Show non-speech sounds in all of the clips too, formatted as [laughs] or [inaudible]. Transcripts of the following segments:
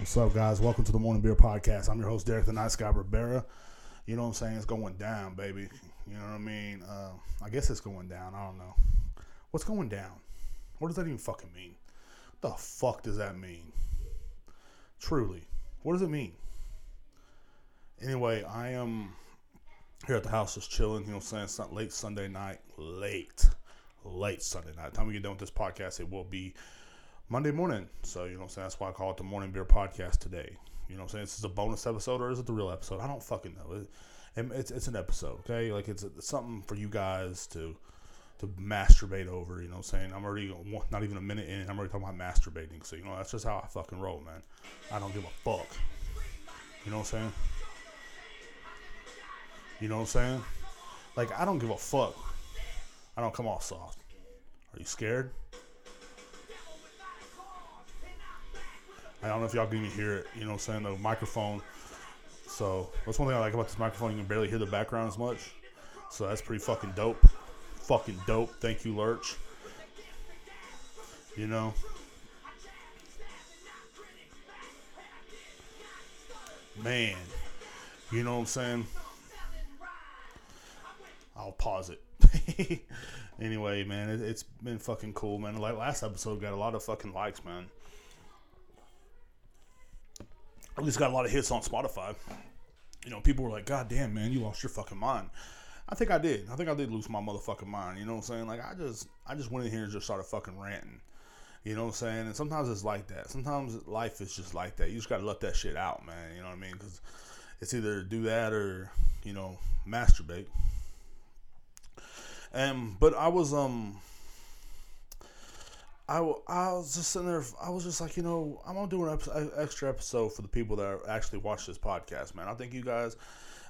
What's up, guys? Welcome to the Morning Beer Podcast. I'm your host, Derrek the Nice Guy Rivera. You know what I'm saying? It's going down, baby. You know what I mean? Uh, I guess it's going down. I don't know. What's going down? What does that even fucking mean? What the fuck does that mean? Truly. What does it mean? Anyway, I am here at the house just chilling. You know what I'm saying? It's late Sunday night. Late. Late Sunday night. Time we get done with this podcast, it will be Monday morning. So, you know what I'm saying? That's why I call it the Morning Beer Podcast today. You know what I'm saying? This is a bonus episode or is it the real episode? I don't fucking know. It, it's, it's an episode, okay? Like, it's, it's something for you guys to to masturbate over. You know what I'm saying? I'm already not even a minute in, I'm already talking about masturbating. So, you know, that's just how I fucking roll, man. I don't give a fuck. You know what I'm saying? You know what I'm saying? Like, I don't give a fuck. I don't come off soft. Are you scared? I don't know if y'all can even hear it. You know what I'm saying? The microphone. So that's one thing I like about this microphone. You can barely hear the background as much. So that's pretty fucking dope. Fucking dope. Thank you, Lurch. You know. Man. You know what I'm saying? I'll pause it. [laughs] anyway, man, it, has been fucking cool, man. Like last episode got a lot of fucking likes, man. At least got a lot of hits on Spotify. You know, people were like, God damn, man, you lost your fucking mind. I think I did. I think I did lose my motherfucking mind. You know what I'm saying? Like I just I just went in here and just started fucking ranting. You know what I'm saying? And sometimes it's like that. Sometimes life is just like that. You just gotta let that shit out, man. You know what I mean? Because it's either do that or you know masturbate. And but I was um I, I was just sitting there. I was just like, you know, I'm gonna do an episode, extra episode for the people that actually watch this podcast, man. I think you guys,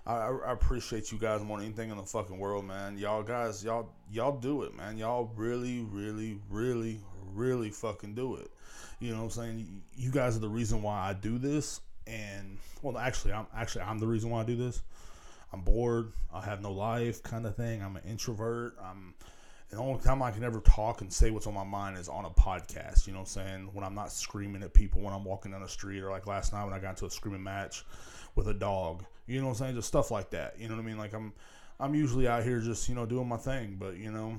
I, I, appreciate you guys more than anything in the fucking world, man. Y'all guys, y'all y'all do it, man. Y'all really, really, really, really fucking do it. You know what I'm saying? You guys are the reason why I do this, and well, actually, I'm actually I'm the reason why I do this. I'm bored. I have no life, kind of thing. I'm an introvert. I'm the only time I can ever talk and say what's on my mind is on a podcast. You know what I'm saying? When I'm not screaming at people when I'm walking down the street, or like last night when I got into a screaming match with a dog. You know what I'm saying? Just stuff like that. You know what I mean? Like I'm, I'm usually out here just you know doing my thing, but you know,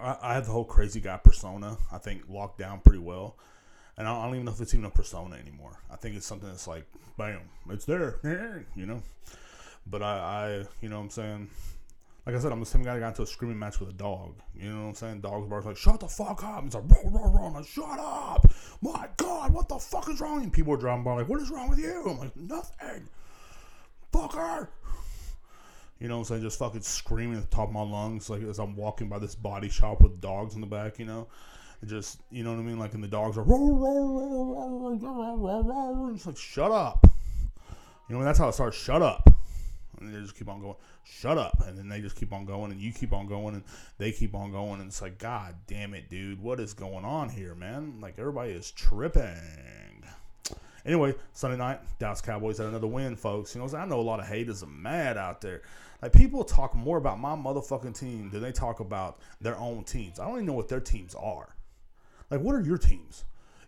I, I have the whole crazy guy persona. I think locked down pretty well, and I don't even know if it's even a persona anymore. I think it's something that's like, bam, it's there. You know, but I, I you know what I'm saying like I said, I'm the same guy that got into a screaming match with a dog. You know what I'm saying? Dogs bark like, shut the fuck up. He's like, roar, roar, roar. I'm like, shut up. My God, what the fuck is wrong? And people are driving by like, what is wrong with you? I'm like, nothing. Fucker. You know what I'm saying? Just fucking screaming at the top of my lungs, like as I'm walking by this body shop with dogs in the back, you know? And just, you know what I mean? Like, and the dogs are, roar, roar, roar, roar, roar, It's like, shut up. You know, that's how it starts. Shut up and they just keep on going. Shut up, and then they just keep on going, and you keep on going, and they keep on going, and it's like, God damn it, dude, what is going on here, man? Like everybody is tripping. Anyway, Sunday night, Dallas Cowboys had another win, folks. You know, I know a lot of haters are mad out there. Like people talk more about my motherfucking team than they talk about their own teams. I don't even know what their teams are. Like, what are your teams?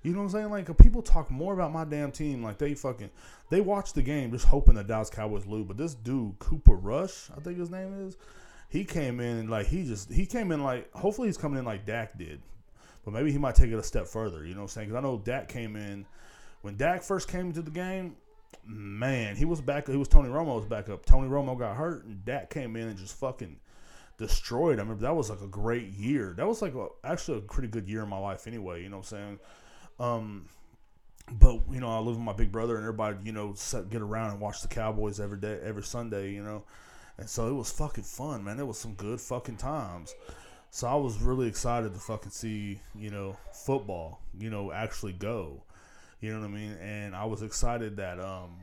You know what I'm saying? Like people talk more about my damn team, like they fucking they watch the game just hoping the Dallas Cowboys lose. But this dude Cooper Rush, I think his name is, he came in and like he just he came in like hopefully he's coming in like Dak did, but maybe he might take it a step further. You know what I'm saying? Because I know Dak came in when Dak first came into the game. Man, he was back. He was Tony Romo's backup. Tony Romo got hurt, and Dak came in and just fucking destroyed. I remember that was like a great year. That was like a, actually a pretty good year in my life anyway. You know what I'm saying? Um, but you know, I live with my big brother, and everybody, you know, get around and watch the Cowboys every day, every Sunday, you know, and so it was fucking fun, man. It was some good fucking times. So I was really excited to fucking see, you know, football, you know, actually go. You know what I mean? And I was excited that, um,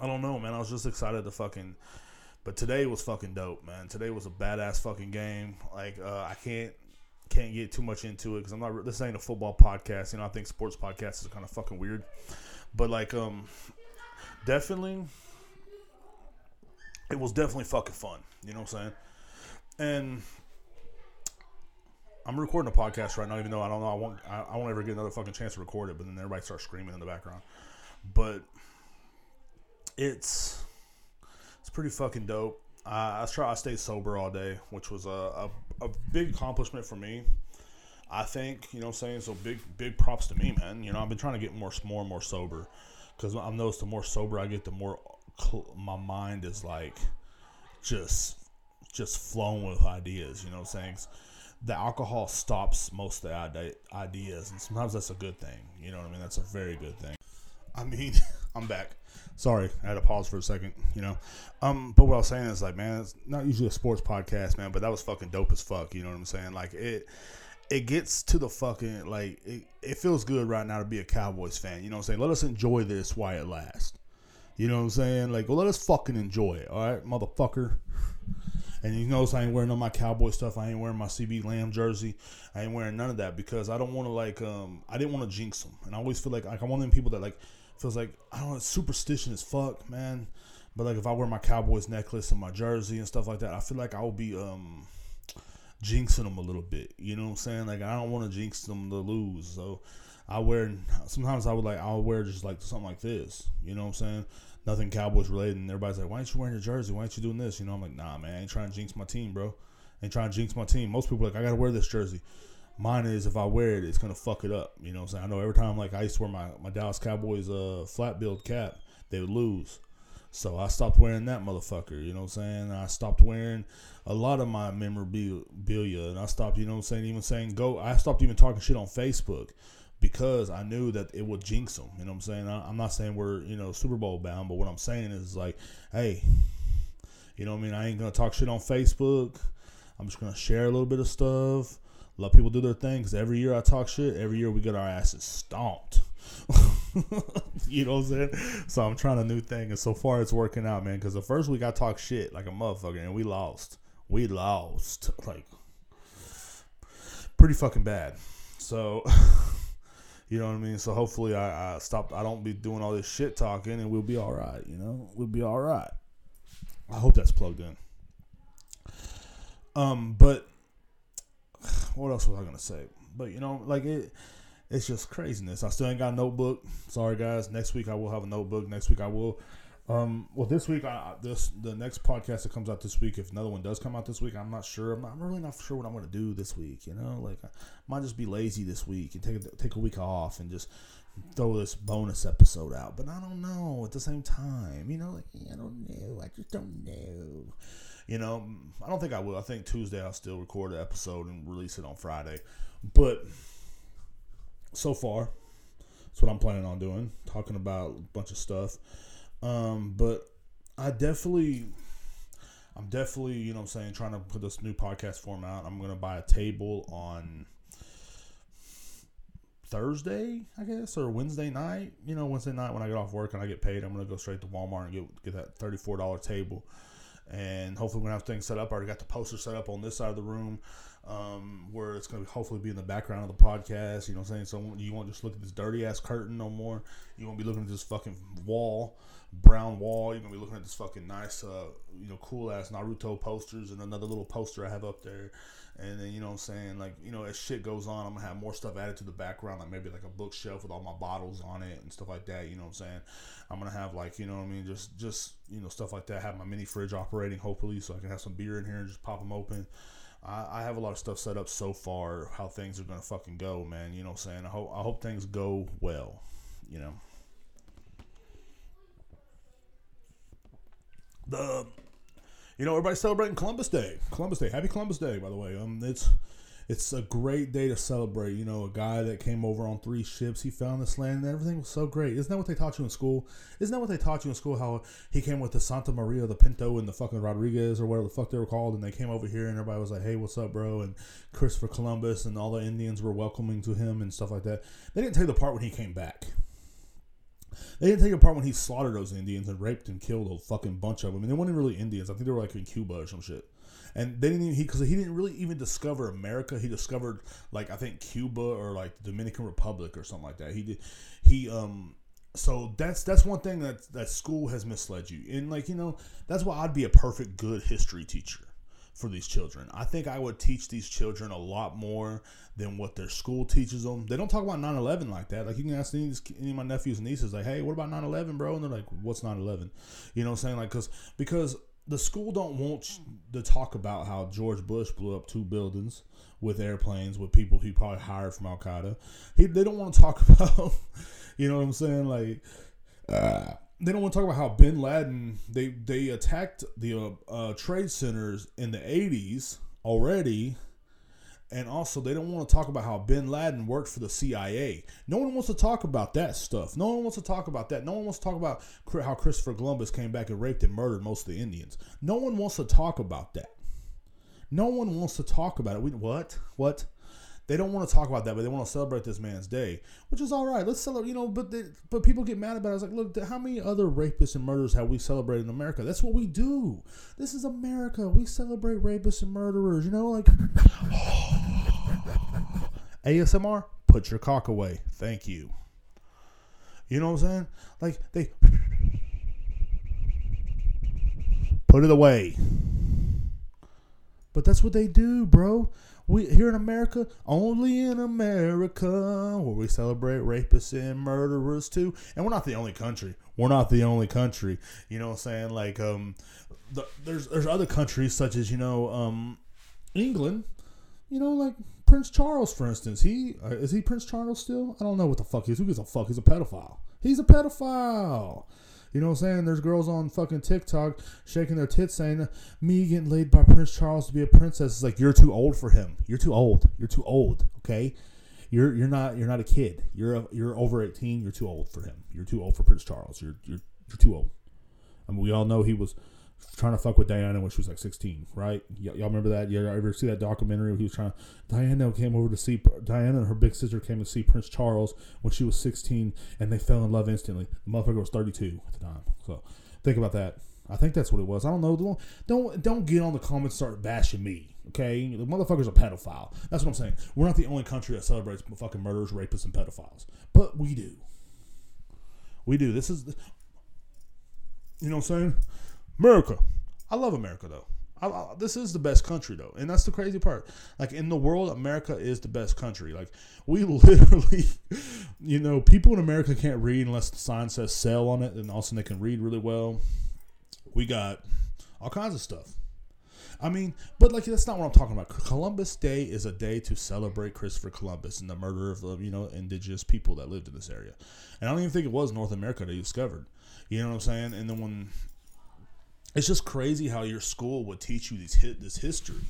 I don't know, man. I was just excited to fucking. But today was fucking dope, man. Today was a badass fucking game. Like uh, I can't can't get too much into it because I'm not. This ain't a football podcast. You know, I think sports podcasts is kind of fucking weird. But like, um, definitely, it was definitely fucking fun. You know what I'm saying? And I'm recording a podcast right now, even though I don't know I won't I, I won't ever get another fucking chance to record it. But then everybody starts screaming in the background. But it's it's pretty fucking dope. I, I try I stayed sober all day, which was a, a, a big accomplishment for me. I think you know what I'm saying so big big props to me, man. You know I've been trying to get more more and more sober because I've noticed the more sober I get, the more cl- my mind is like just just flowing with ideas. You know what I'm saying? The alcohol stops most of the ideas, and sometimes that's a good thing. You know what I mean? That's a very good thing. I mean, [laughs] I'm back. Sorry, I had to pause for a second. You know, um, but what I was saying is like, man, it's not usually a sports podcast, man, but that was fucking dope as fuck. You know what I'm saying? Like it it gets to the fucking like it, it feels good right now to be a Cowboys fan. You know what I'm saying? Let us enjoy this while it lasts. You know what I'm saying? Like, well, let us fucking enjoy it, all right, motherfucker. And you notice I ain't wearing all my cowboy stuff. I ain't wearing my CeeDee Lamb jersey. I ain't wearing none of that because I don't want to like um I didn't want to jinx them. And I always feel like like I'm one of them people that like feels like I don't know superstition as fuck, man. But like if I wear my Cowboys necklace and my jersey and stuff like that, I feel like I will be um jinxing them a little bit. You know what I'm saying? Like I don't want to jinx them to lose. So I wear sometimes I would like I'll wear just like something like this. You know what I'm saying? Nothing Cowboys related, and everybody's like, "Why aren't you wearing your jersey? Why aren't you doing this?" You know, I'm like, "Nah, man, I ain't trying to jinx my team, bro. I ain't trying to jinx my team." Most people like, "I gotta wear this jersey." Mine is if I wear it, it's gonna fuck it up. You know what I'm saying? I know every time like I used to wear my, my Dallas Cowboys uh flat billed cap, they would lose. So I stopped wearing that motherfucker. You know what I'm saying? I stopped wearing a lot of my memorabilia, and I stopped. You know what I'm saying? Even saying go. I stopped even talking shit on Facebook because I knew that it would jinx them. You know what I'm saying? I, am not saying we're you know Super Bowl bound, but what I'm saying is like, hey, you know what I mean? I ain't gonna talk shit on Facebook. I'm just gonna share a little bit of stuff. Let people do their thing. Cause every year I talk shit. Every year we get our asses stomped. [laughs] you know what I'm saying? So I'm trying a new thing, and so far it's working out, man. Because the first week I talked shit like a motherfucker, and we lost. We lost [laughs] like pretty fucking bad. So. [laughs] You know what I mean? So hopefully I, I stopped. I don't be doing all this shit talking, and we'll be all right. You know, we'll be all right. I hope that's plugged in. Um, but [sighs] what else was I gonna say? But you know, like it, it's just craziness. I still ain't got a notebook. Sorry guys. Next week I will have a notebook. Next week I will um, well, this week, I, this the next podcast that comes out this week, if another one does come out this week, I'm not sure. I'm, not, I'm really not sure what I'm going to do this week. You know, like I might just be lazy this week and take a, take a week off and just throw this bonus episode out. But I don't know. At the same time, you know, like, I don't know. I just don't know. You know, I don't think I will. I think Tuesday I'll still record an episode and release it on Friday. But so far, that's what I'm planning on doing. Talking about a bunch of stuff. Um, but I definitely, I'm definitely, you know I'm saying, trying to put this new podcast form out. I'm going to buy a table on Thursday, I guess, or Wednesday night. You know, Wednesday night when I get off work and I get paid, I'm going to go straight to Walmart and get, get that $34 table. And hopefully, we're to have things set up. I already got the poster set up on this side of the room um, where it's to hopefully be in the background of the podcast. You know what I'm saying? So you won't just look at this dirty ass curtain no more. You won't be looking at this fucking wall brown wall. You're gonna be looking at this fucking nice, uh, you know, cool ass Naruto posters and another little poster I have up there. And then you know what I'm saying, like you know, as shit goes on, I'm gonna have more stuff added to the background, like maybe like a bookshelf with all my bottles on it and stuff like that. You know what I'm saying? I'm gonna have like you know what I mean, just just you know stuff like that. Have my mini fridge operating hopefully, so I can have some beer in here and just pop them open. I, I have a lot of stuff set up so far. How things are gonna fucking go, man. You know what I'm saying? I hope I hope things go well. You know. the you know everybody's celebrating Columbus Day. Columbus Day, happy Columbus Day, by the way. Um, it's it's a great day to celebrate. You know, a guy that came over on three ships, he found this land, and everything was so great. Isn't that what they taught you in school? Isn't that what they taught you in school? How he came with the Santa Maria, the Pinto, and the fucking Rodriguez or whatever the fuck they were called, and they came over here, and everybody was like, "Hey, what's up, bro?" And Christopher Columbus and all the Indians were welcoming to him and stuff like that. They didn't tell you the part when he came back. They didn't take apart when he slaughtered those Indians and raped and killed a fucking bunch of them. Mean, they weren't really Indians. I think they were like in Cuba or some shit. And they didn't even he because he didn't really even discover America. He discovered like I think Cuba or like the Dominican Republic or something like that. He did he um so that's that's one thing that that school has misled you. And like you know that's why I'd be a perfect good history teacher for these children. I think I would teach these children a lot more than what their school teaches them. They don't talk about 9/11 like that. Like you can ask any, any of my nephews and nieces, like, "Hey, what about 9/11, bro?" And they're like, "What's 9/11?" You know what I'm saying? Like, because because the school don't want to talk about how George Bush blew up two buildings with airplanes with people he probably hired from Al Qaeda. He, they don't want to talk [laughs] about, you know what I'm saying? Like, uh, they don't want to talk about how Bin Laden they they attacked the uh, uh, trade centers in the 80s already. And also, they don't want to talk about how Bin Laden worked for the CIA. No one wants to talk about that stuff. No one wants to talk about that. No one wants to talk about how Christopher Columbus came back and raped and murdered most of the Indians. No one wants to talk about that. No one wants to talk about it. We, what? What? They don't want to talk about that, but they want to celebrate this man's day, which is all right. Let's celebrate, you know. But they, but people get mad about it. I was like, look, how many other rapists and murderers have we celebrated in America? That's what we do. This is America. We celebrate rapists and murderers. You know, like [sighs] ASMR. Put your cock away. Thank you. You know what I'm saying? Like they put it away. But that's what they do, bro. We here in America, only in America, where we celebrate rapists and murderers too. And we're not the only country. We're not the only country. You know what I'm saying? Like, um, the, there's there's other countries such as you know, um, England. You know, like Prince Charles, for instance. He uh, is he Prince Charles still? I don't know what the fuck he is. Who gives a fuck? He's a pedophile. He's a pedophile. You know what I'm saying? There's girls on fucking TikTok shaking their tits saying, me getting laid by Prince Charles to be a princess is like, you're too old for him. You're too old. You're too old. Okay. You're, you're not you're not a kid. You're a, you're over 18. You're too old for him. You're too old for Prince Charles. You're you're, you're too old. I mean, we all know he was trying to fuck with Diana when she was like 16, right? Y- y'all remember that? Y'all ever see that documentary where he was trying? Diana came over to see Diana and her big sister came to see Prince Charles when she was 16, and they fell in love instantly. The motherfucker was 32 at the time. So think about that. I think that's what it was. I don't know. Don't don't, get on the comments start bashing me. Okay, the motherfucker's a pedophile. That's what I'm saying. We're not the only country that celebrates fucking murderers, rapists, and pedophiles, but we do. We do. This is, you know what I'm saying? America. I love America though. I, I, this is the best country though, and that's the crazy part. Like in the world, America is the best country. Like we [laughs] literally, you know, people in America can't read unless the sign says "sell" on it, and also they can read really well. We got all kinds of stuff. I mean, but like that's not what I'm talking about. Columbus Day is a day to celebrate Christopher Columbus and the murder of the you know indigenous people that lived in this area. And I don't even think it was North America they discovered. You know what I'm saying? And then when it's just crazy how your school would teach you this this history.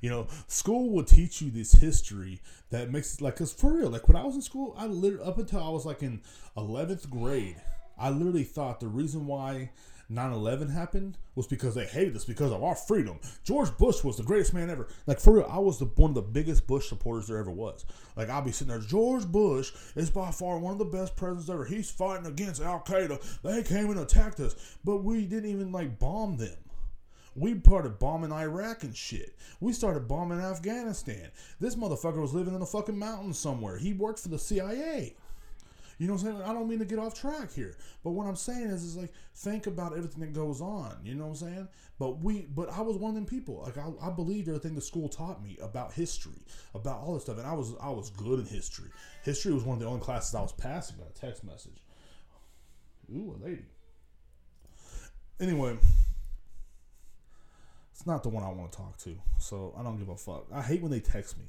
You know, school would teach you this history that makes it like, cause for real, like when I was in school, I literally up until I was like in eleventh grade, I literally thought the reason why 9-11 happened was because they hated us because of our freedom. George Bush was the greatest man ever. Like for real, I was the one of the biggest Bush supporters there ever was. Like I'll be sitting there, George Bush is by far one of the best presidents ever. He's fighting against Al Qaeda. They came and attacked us, but we didn't even like bomb them. We started bombing Iraq and shit. We started bombing Afghanistan. This motherfucker was living in the fucking mountains somewhere. He worked for the CIA. You know what I'm saying? I don't mean to get off track here, but what I'm saying is, is like think about everything that goes on. You know what I'm saying? But we, but I was one of them people. Like I, I believed everything the school taught me about history, about all this stuff, and I was, I was good in history. History was one of the only classes I was passing by a text message. Ooh, a lady. Anyway, it's not the one I want to talk to, so I don't give a fuck. I hate when they text me.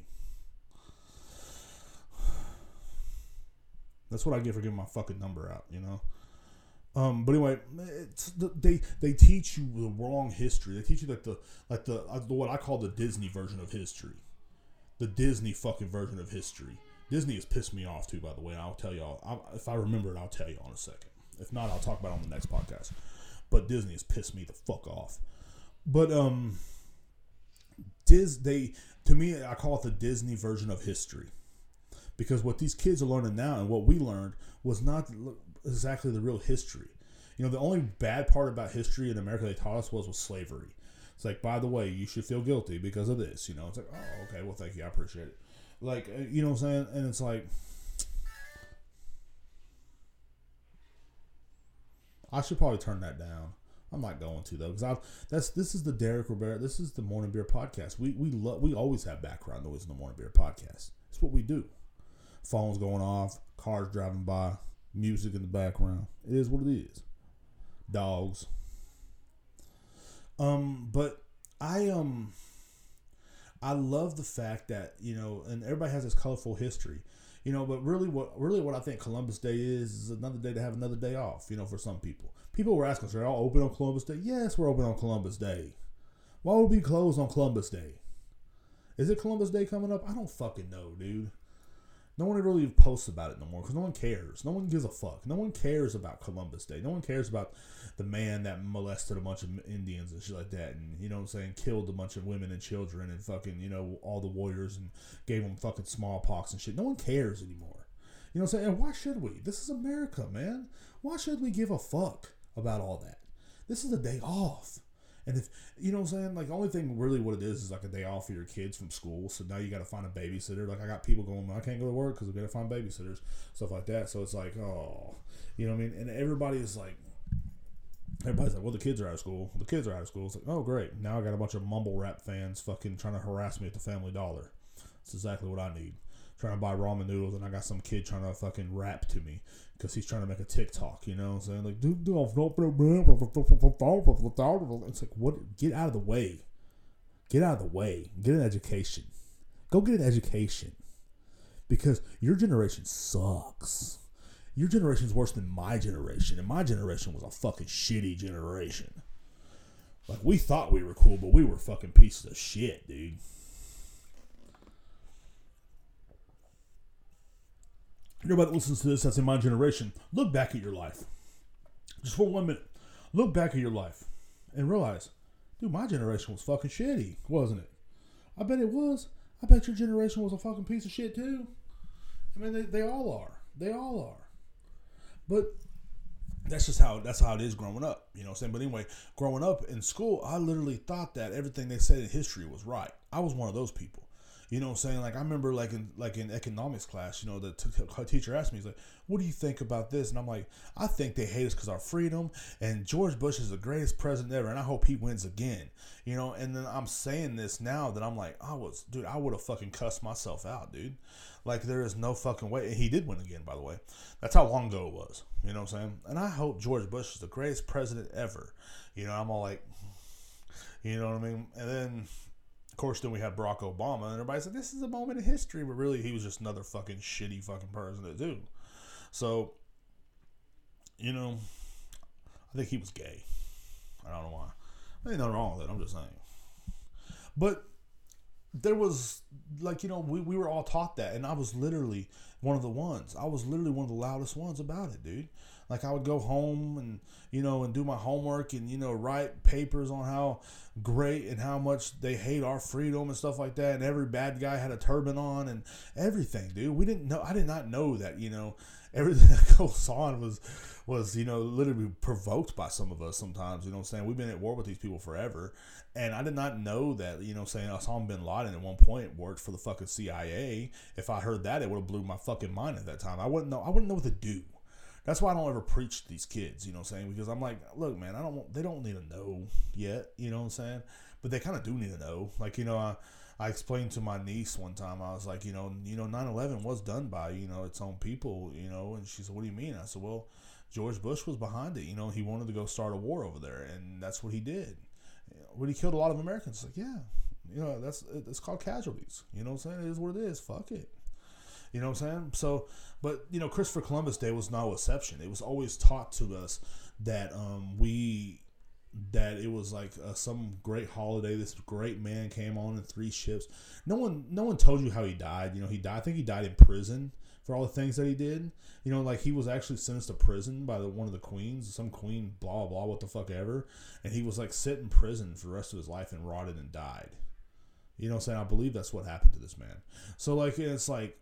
That's what I get for giving my fucking number out, you know. Um, but anyway, the, they they teach you the wrong history. They teach you like the like the uh, what I call the Disney version of history, the Disney fucking version of history. Disney has pissed me off too, by the way. I'll tell y'all I, if I remember it. I'll tell you on a second. If not, I'll talk about it on the next podcast. But Disney has pissed me the fuck off. But um, Dis they to me I call it the Disney version of history because what these kids are learning now and what we learned was not exactly the real history. You know, the only bad part about history in America they taught us was was slavery. It's like, by the way, you should feel guilty because of this. You know, it's like, oh, okay, well, thank you, I appreciate it. Like, uh, you know what I'm saying? And it's like, I should probably turn that down. I'm not going to though, because that's this is the Derrek Rivera. This is the Morning Beer podcast. We we love we always have background noise in the Morning Beer podcast. It's what we do. Phones going off, cars driving by, music in the background. It is what it is. Dogs. Um, but I um I love the fact that you know, and everybody has this colorful history, you know. But really, what really what I think Columbus Day is is another day to have another day off. You know, for some people, people were asking us, "Are all open on Columbus Day?" Yes, we're open on Columbus Day. Why would we be closed on Columbus Day? Is it Columbus Day coming up? I don't fucking know, dude. No one really posts about it no more because no one cares. No one gives a fuck. No one cares about Columbus Day. No one cares about the man that molested a bunch of Indians and shit like that, and you know what I'm saying, killed a bunch of women and children and fucking you know all the warriors and gave them fucking smallpox and shit. No one cares anymore. You know what I'm saying? And why should we? This is America, man. Why should we give a fuck about all that? This is a day off. And if you know what I'm saying, like the only thing really what it is is like a day off for your kids from school. So now you got to find a babysitter. Like I got people going, I can't go to work because we got to find babysitters, stuff like that. So it's like, oh, you know what I mean? And everybody is like, everybody's like, well, the kids are out of school. The kids are out of school. It's like, oh, great. Now I got a bunch of mumble rap fans fucking trying to harass me at the Family Dollar. That's exactly what I need. Trying to buy ramen noodles, and I got some kid trying to fucking rap to me because he's trying to make a TikTok, you know what I'm saying? Like, dude, it's like, what? Get out of the way. Get out of the way. Get an education. Go get an education. Because your generation sucks. Your generation is worse than my generation, and my generation was a fucking shitty generation. Like, we thought we were cool, but we were fucking pieces of shit, dude. Everybody that listens to this that's in my generation, look back at your life. Just for one minute. Look back at your life and realize, dude, my generation was fucking shitty, wasn't it? I bet it was. I bet your generation was a fucking piece of shit too. I mean, they, they all are. They all are. But that's just how that's how it is growing up. You know what I'm saying? But anyway, growing up in school, I literally thought that everything they said in history was right. I was one of those people. You know what I'm saying? Like I remember like in like in economics class, you know, the t- t- teacher asked me, he's like, "What do you think about this?" And I'm like, "I think they hate us because our freedom and George Bush is the greatest president ever, and I hope he wins again." You know, and then I'm saying this now that I'm like, I was, dude, I would have fucking cussed myself out, dude. Like there is no fucking way. And he did win again, by the way. That's how long ago it was. You know what I'm saying? And I hope George Bush is the greatest president ever. You know, I'm all like, you know what I mean? And then course, then we had Barack Obama, and everybody said this is a moment in history, but really he was just another fucking shitty fucking person to do. So, you know, I think he was gay. I don't know why. Ain't nothing wrong with it. I'm just saying. But there was like you know we, we were all taught that and i was literally one of the ones i was literally one of the loudest ones about it dude like I would go home and you know and do my homework and you know write papers on how great and how much they hate our freedom and stuff like that. And every bad guy had a turban on and everything, dude. We didn't know. I did not know that you know [laughs] everything that goes on was was you know literally provoked by some of us sometimes you know what i'm saying we've been at war with these people forever and i did not know that you know saying osama bin laden at one point worked for the fucking cia if i heard that it would have blew my fucking mind at that time i wouldn't know i wouldn't know what to do that's why I don't ever preach to these kids, you know what I'm saying? Because I'm like, look, man, I don't want, they don't need to know yet, you know what I'm saying? But they kind of do need to know. Like, you know, I, I explained to my niece one time, I was like, you know, you know, 9/11 was done by, you know, its own people, you know, and she said, "What do you mean?" I said, "Well, George Bush was behind it. You know, he wanted to go start a war over there, and that's what he did. When he killed a lot of Americans, like, yeah, you know, that's it's called casualties. You know what I'm saying? It is what it is. Fuck it. You know what I'm saying? So, but you know, Christopher Columbus Day was no exception. It was always taught to us that um, we that it was like uh, some great holiday. This great man came on in three ships. No one, no one told you how he died. You know, he died. I think he died in prison for all the things that he did. You know, like he was actually sentenced to prison by the, one of the queens, some queen, blah blah, what the fuck ever, and he was like sit in prison for the rest of his life and rotted and died. You know, what I'm saying I believe that's what happened to this man. So like it's like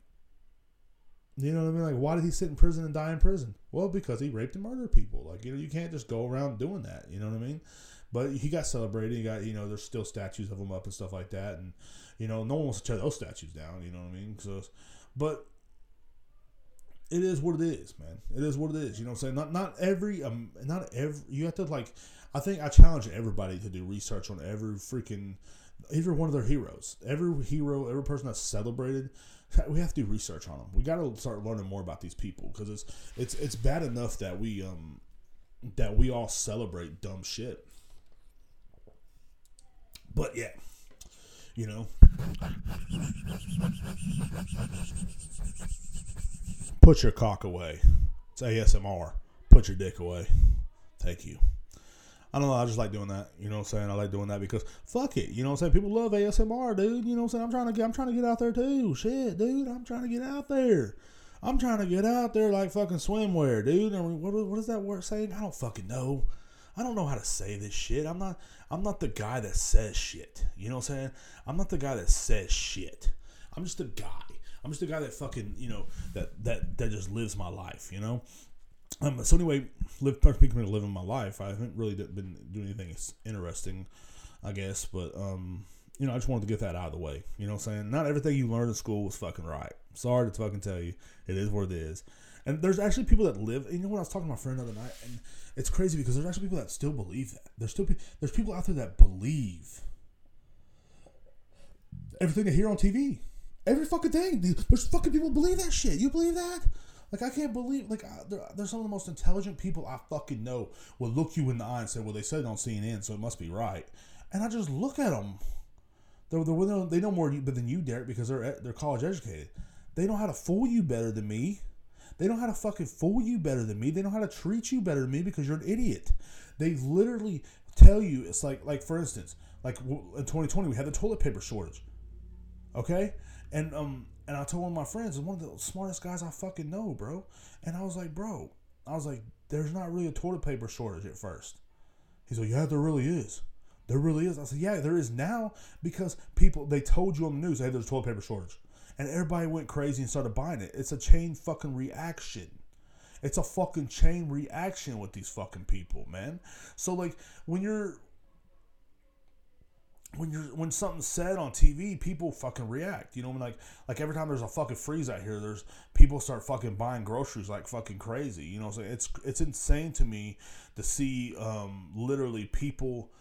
you know what I mean? Like, why did he sit in prison and die in prison? Well, because he raped and murdered people. Like, you know, you can't just go around doing that. You know what I mean? But he got celebrated. He got, you know, there's still statues of him up and stuff like that. And, you know, no one wants to tear those statues down. You know what I mean? So, but it is what it is, man. It is what it is. You know what I'm saying? Not not every um not every you have to like I think I challenge everybody to do research on every freaking every one of their heroes. Every hero, every person that's celebrated, [laughs] we have to do research on them. We got to start learning more about these people because it's it's it's bad enough that we um that we all celebrate dumb shit. But yeah, you know. Put your cock away. It's ASMR. Put your dick away. Thank you. I don't know. I just like doing that. You know what I'm saying? I like doing that because fuck it. You know what I'm saying? People love ASMR, dude. You know what I'm saying? I'm trying to get. I'm trying to get out there too. Shit, dude. I'm trying to get out there. I'm trying to get out there like fucking swimwear, dude. What, what is that word saying? I don't fucking know. I don't know how to say this shit. I'm not. I'm not the guy that says shit. You know what I'm saying? I'm not the guy that says shit. I'm just a guy. I'm just a guy that fucking you know that that that just lives my life. You know. Um, so anyway, live of living my life, I haven't really been doing anything interesting, I guess. But um, you know, I just wanted to get that out of the way. You know what I'm saying? Not everything you learned in school was fucking right. Sorry to fucking tell you, it is what it is. And there's actually people that live. You know what I was talking to my friend the other night, and it's crazy because there's actually people that still believe that. There's still there's people out there that believe everything they hear on TV. Every fucking thing. There's fucking people believe that shit. You believe that? Like I can't believe like there's some of the most intelligent people I fucking know will look you in the eye and say, "Well, they said it on CNN, so it must be right." And I just look at them. They're, they're, they know more than you, Derrek, because they're they're college educated. They know how to fool you better than me. They know how to fucking fool you better than me. They know how to treat you better than me because you're an idiot. They literally tell you it's like like for instance, like in 2020 we had the toilet paper shortage. Okay, and um and I told one of my friends, one of the smartest guys I fucking know, bro. And I was like, bro, I was like, there's not really a toilet paper shortage at first. He's like, yeah, there really is. There really is. I said, yeah, there is now because people, they told you on the news, hey, there's a toilet paper shortage. And everybody went crazy and started buying it. It's a chain fucking reaction. It's a fucking chain reaction with these fucking people, man. So, like, when you're when you're when something's said on TV, people fucking react. You know, I mean, like like every time there's a fucking freeze out here, there's people start fucking buying groceries like fucking crazy. You know, so it's it's insane to me to see um, literally people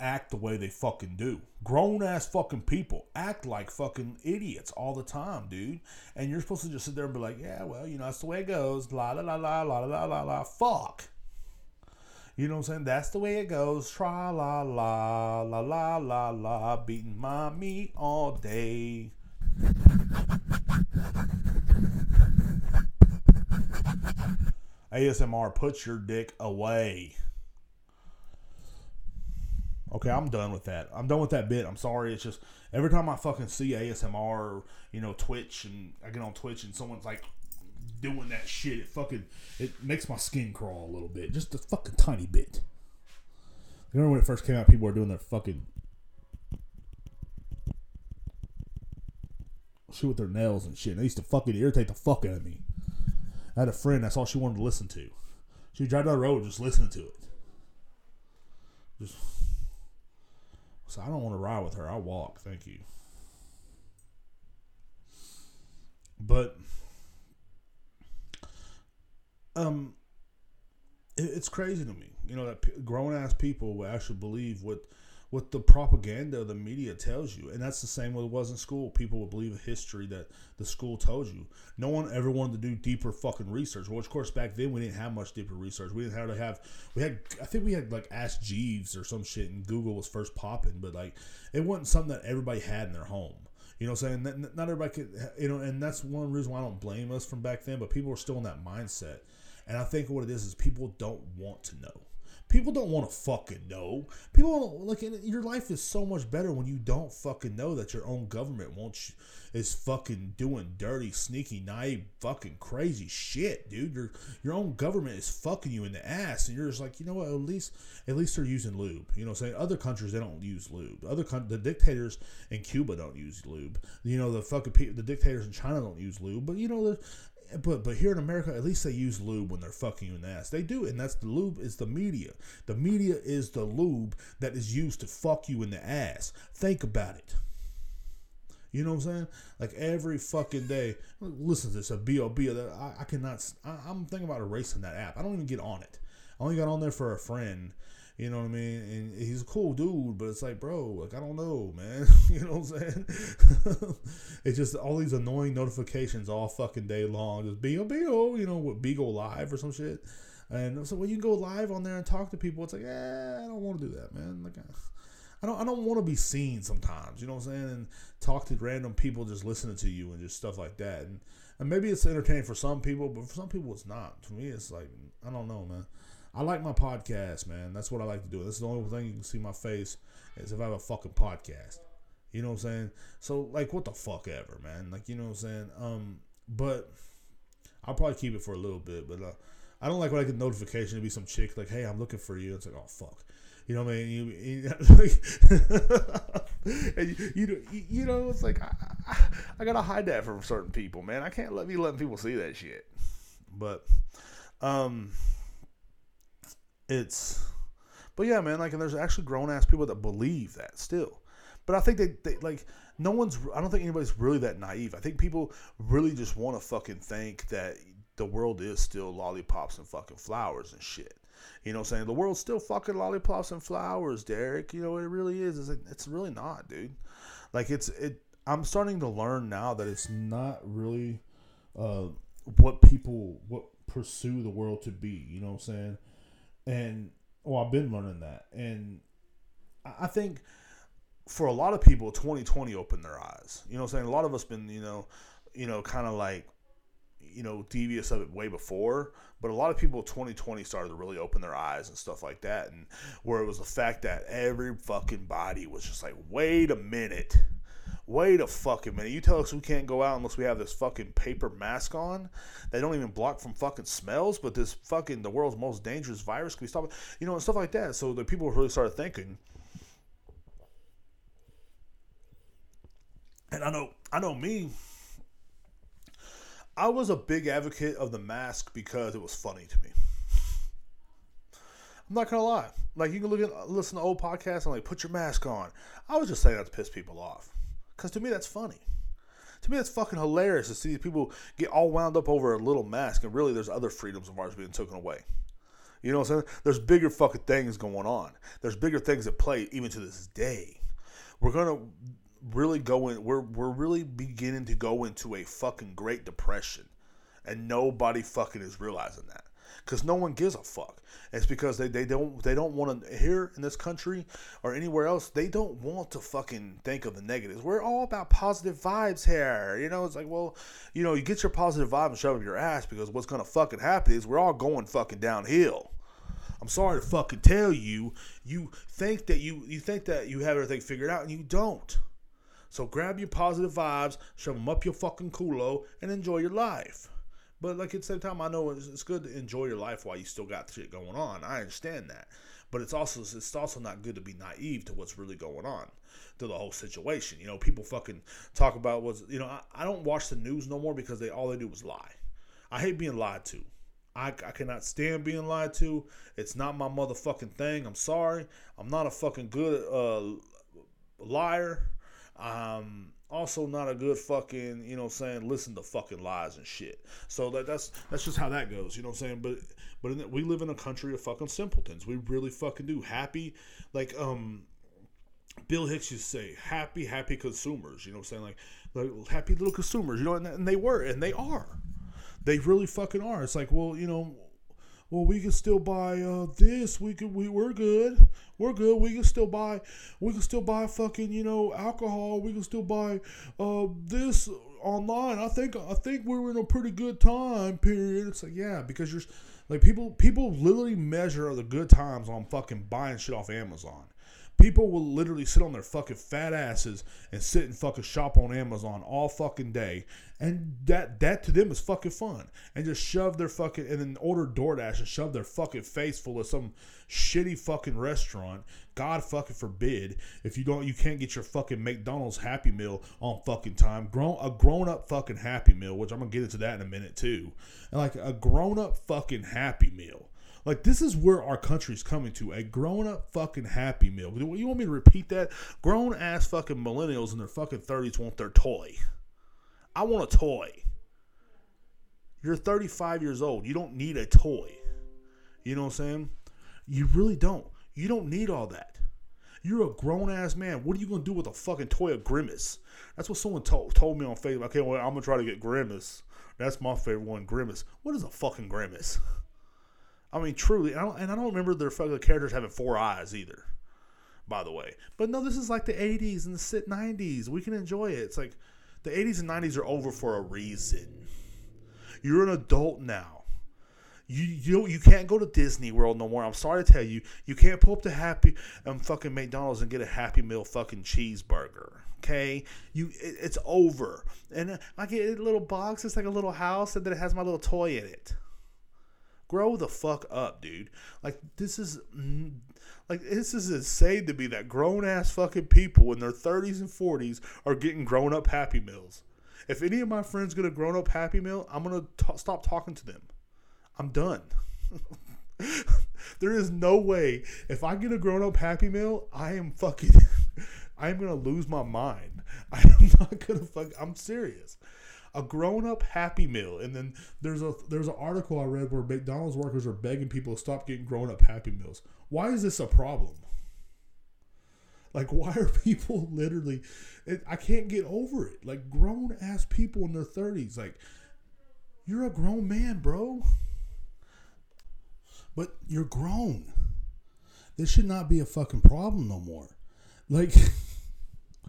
act the way they fucking do. Grown ass fucking people act like fucking idiots all the time, dude. And you're supposed to just sit there and be like, yeah, well, you know, that's the way it goes. La la la la la la la la. Fuck. You know what I'm saying? That's the way it goes. Tra la la la la la la, beating my meat all day. ASMR, put your dick away. Okay, I'm done with that. I'm done with that bit. I'm sorry. It's just every time I fucking see ASMR, you know, Twitch, and I get on Twitch and someone's like, doing that shit, it fucking it makes my skin crawl a little bit, just a fucking tiny bit. I remember when it first came out, people were doing their fucking shit with their nails and shit. And they used to fucking irritate the fuck out of me. I had a friend, that's all she wanted to listen to. She would drive down the road just listening to it. Just so I don't want to ride with her. I'll walk, thank you. But um, it, it's crazy to me, you know, that p- grown ass people will actually believe what what the propaganda of the media tells you, and that's the same way it was in school. People would believe a history that the school told you. No one ever wanted to do deeper fucking research. Well, of course, back then we didn't have much deeper research. We didn't have to have. We had, I think we had like Ask Jeeves or some shit, and Google was first popping, but like it wasn't something that everybody had in their home. You know what I'm saying? Not everybody could, you know, and that's one reason why I don't blame us from back then, but people are still in that mindset. And I think what it is is people don't want to know. People don't want to fucking know. People don't like your life is so much better when you don't fucking know that your own government wants is fucking doing dirty, sneaky, naive, fucking crazy shit, dude. Your your own government is fucking you in the ass, and you're just like, you know what? At least at least they're using lube. You know, saying other countries they don't use lube. Other con- the dictators in Cuba don't use lube. You know, the fucking pe- the dictators in China don't use lube. But you know, but but here in America, at least they use lube when they're fucking you in the ass. They do, and that's the lube is the media. The media is the lube that is used to fuck you in the ass. Think about it. You know what I'm saying? Like every fucking day. Listen to this, a B.O.B. I, I cannot, I, I'm thinking about erasing that app. I don't even get on it. I only got on there for a friend. You know what I mean? And he's a cool dude, but it's like, bro, like I don't know, man. [laughs] you know what I'm saying? [laughs] it's just all these annoying notifications all fucking day long. Just B O B O, you know, what Beagle Live or some shit. And so when you go live on there and talk to people, it's like, eh, I don't want to do that, man. Like, I don't, I don't want to be seen sometimes. You know what I'm saying? And talk to random people just listening to you and just stuff like that. And and maybe it's entertaining for some people, but for some people it's not. To me, it's like I don't know, man. I like my podcast, man. That's what I like to do. That's the only thing you can see my face is if I have a fucking podcast. You know what I'm saying? So like, what the fuck ever, man. Like, you know what I'm saying? Um, but I'll probably keep it for a little bit. But uh, I don't like when I get notification to be some chick like, "Hey, I'm looking for you." It's like, oh fuck. You know what I mean? You, you, [laughs] you, you, you, know, it's like I, I, I, gotta hide that from certain people, man. I can't let me letting people see that shit. But, um, it's, but yeah, man. Like, and there's actually grown ass people that believe that still. But I think they, they like no one's. I don't think anybody's really that naive. I think people really just want to fucking think that the world is still lollipops and fucking flowers and shit. You know what I'm saying? The world's still fucking lollipops and flowers, Derrek. You know, it really is. It's, like, it's really not, dude. Like, it's, it, I'm starting to learn now that it's not really uh, what people, what pursue the world to be. You know what I'm saying? And, well, I've been learning that. And I think for a lot of people, 2020 opened their eyes. You know what I'm saying? A lot of us been, you know, you know, kind of like you know, devious of it way before. But a lot of people 2020 started to really open their eyes and stuff like that. And where it was the fact that every fucking body was just like, wait a minute. Wait a fucking minute. You tell us we can't go out unless we have this fucking paper mask on. They don't even block from fucking smells, but this fucking the world's most dangerous virus can be stopped. You know, and stuff like that. So the people really started thinking. And I know I know me, I was a big advocate of the mask because it was funny to me. I'm not gonna lie. Like you can look at listen to old podcasts and like put your mask on. I was just saying that to piss people off. Cause to me that's funny. To me that's fucking hilarious to see people get all wound up over a little mask and really there's other freedoms of ours being taken away. You know what I'm saying? There's bigger fucking things going on. There's bigger things at play even to this day. We're gonna really going we're we're really beginning to go into a fucking great depression and nobody fucking is realizing that because no one gives a fuck it's because they, they don't they don't want to here in this country or anywhere else they don't want to fucking think of the negatives we're all about positive vibes here you know it's like well you know you get your positive vibe and shove up your ass because what's gonna fucking happen is we're all going fucking downhill I'm sorry to fucking tell you, you think that you you think that you have everything figured out and you don't. So grab your positive vibes, shove them up your fucking culo, and enjoy your life. But like at the same time, I know it's, it's good to enjoy your life while you still got shit going on. I understand that, but it's also it's also not good to be naive to what's really going on to the whole situation. You know, people fucking talk about what's you know. I, I don't watch the news no more because they all they do is lie. I hate being lied to. I, I cannot stand being lied to. It's not my motherfucking thing. I'm sorry. I'm not a fucking good uh, liar. Um, also not a good fucking, you know saying, listen to fucking lies and shit. So that, that's that's just how that goes, you know what I'm saying? But but the, we live in a country of fucking simpletons. We really fucking do. Happy like um Bill Hicks used to say, happy, happy consumers, you know what I'm saying? Like like happy little consumers, you know, and, and they were and they are. They really fucking are. It's like, well, you know, well, we can still buy uh, this. We can we we're good. We're good. We can still buy. We can still buy fucking you know alcohol. We can still buy uh, this online. I think I think we're in a pretty good time period. It's like yeah, because you're like people people literally measure the good times on fucking buying shit off Amazon. People will literally sit on their fucking fat asses and sit and fucking shop on Amazon all fucking day, and that that to them is fucking fun. And just shove their fucking and then order DoorDash and shove their fucking face full of some shitty fucking restaurant. God fucking forbid if you don't you can't get your fucking McDonald's Happy Meal on fucking time. Grown a grown up fucking Happy Meal, which I'm gonna get into that in a minute too. And like a grown up fucking Happy Meal Like this is where our country's coming to a grown up fucking happy meal. Do you want me to repeat that? Grown ass fucking millennials in their fucking thirties want their toy. I want a toy. You're 35 years old. You don't need a toy. You know what I'm saying? You really don't. You don't need all that. You're a grown ass man. What are you gonna do with a fucking toy of Grimace? That's what someone told told me on Facebook. Okay, well, I'm gonna try to get Grimace. That's my favorite one, Grimace. What is a fucking Grimace? I mean, truly, I don't, and I don't remember their fucking characters having four eyes either. By the way, but no, this is like the '80s and the 90s. We can enjoy it. It's like the '80s and '90s are over for a reason. You're an adult now. You you you can't go to Disney World no more. I'm sorry to tell you, you can't pull up to Happy and fucking McDonald's and get a Happy Meal fucking cheeseburger. Okay, you it, it's over. And I get a little box. It's like a little house, and then it has my little toy in it. Grow the fuck up, dude. Like this is mm, like this is insane to me that grown ass fucking people in their 30s and 40s are getting grown up Happy Meals. If any of my friends get a grown up Happy Meal, I'm gonna t- stop talking to them. I'm done. [laughs] there is no way if I get a grown up Happy Meal, I am fucking. [laughs] I am gonna lose my mind. [laughs] I am not gonna fuck. I'm serious a grown up Happy Meal, and then there's a there's an article I read where McDonald's workers are begging people to stop getting grown up Happy Meals. Why is this a problem? Like, why are people [laughs] literally? It, I can't get over it. Like grown ass people in their thirties, like you're a grown man, bro. But you're grown. This should not be a fucking problem no more. Like,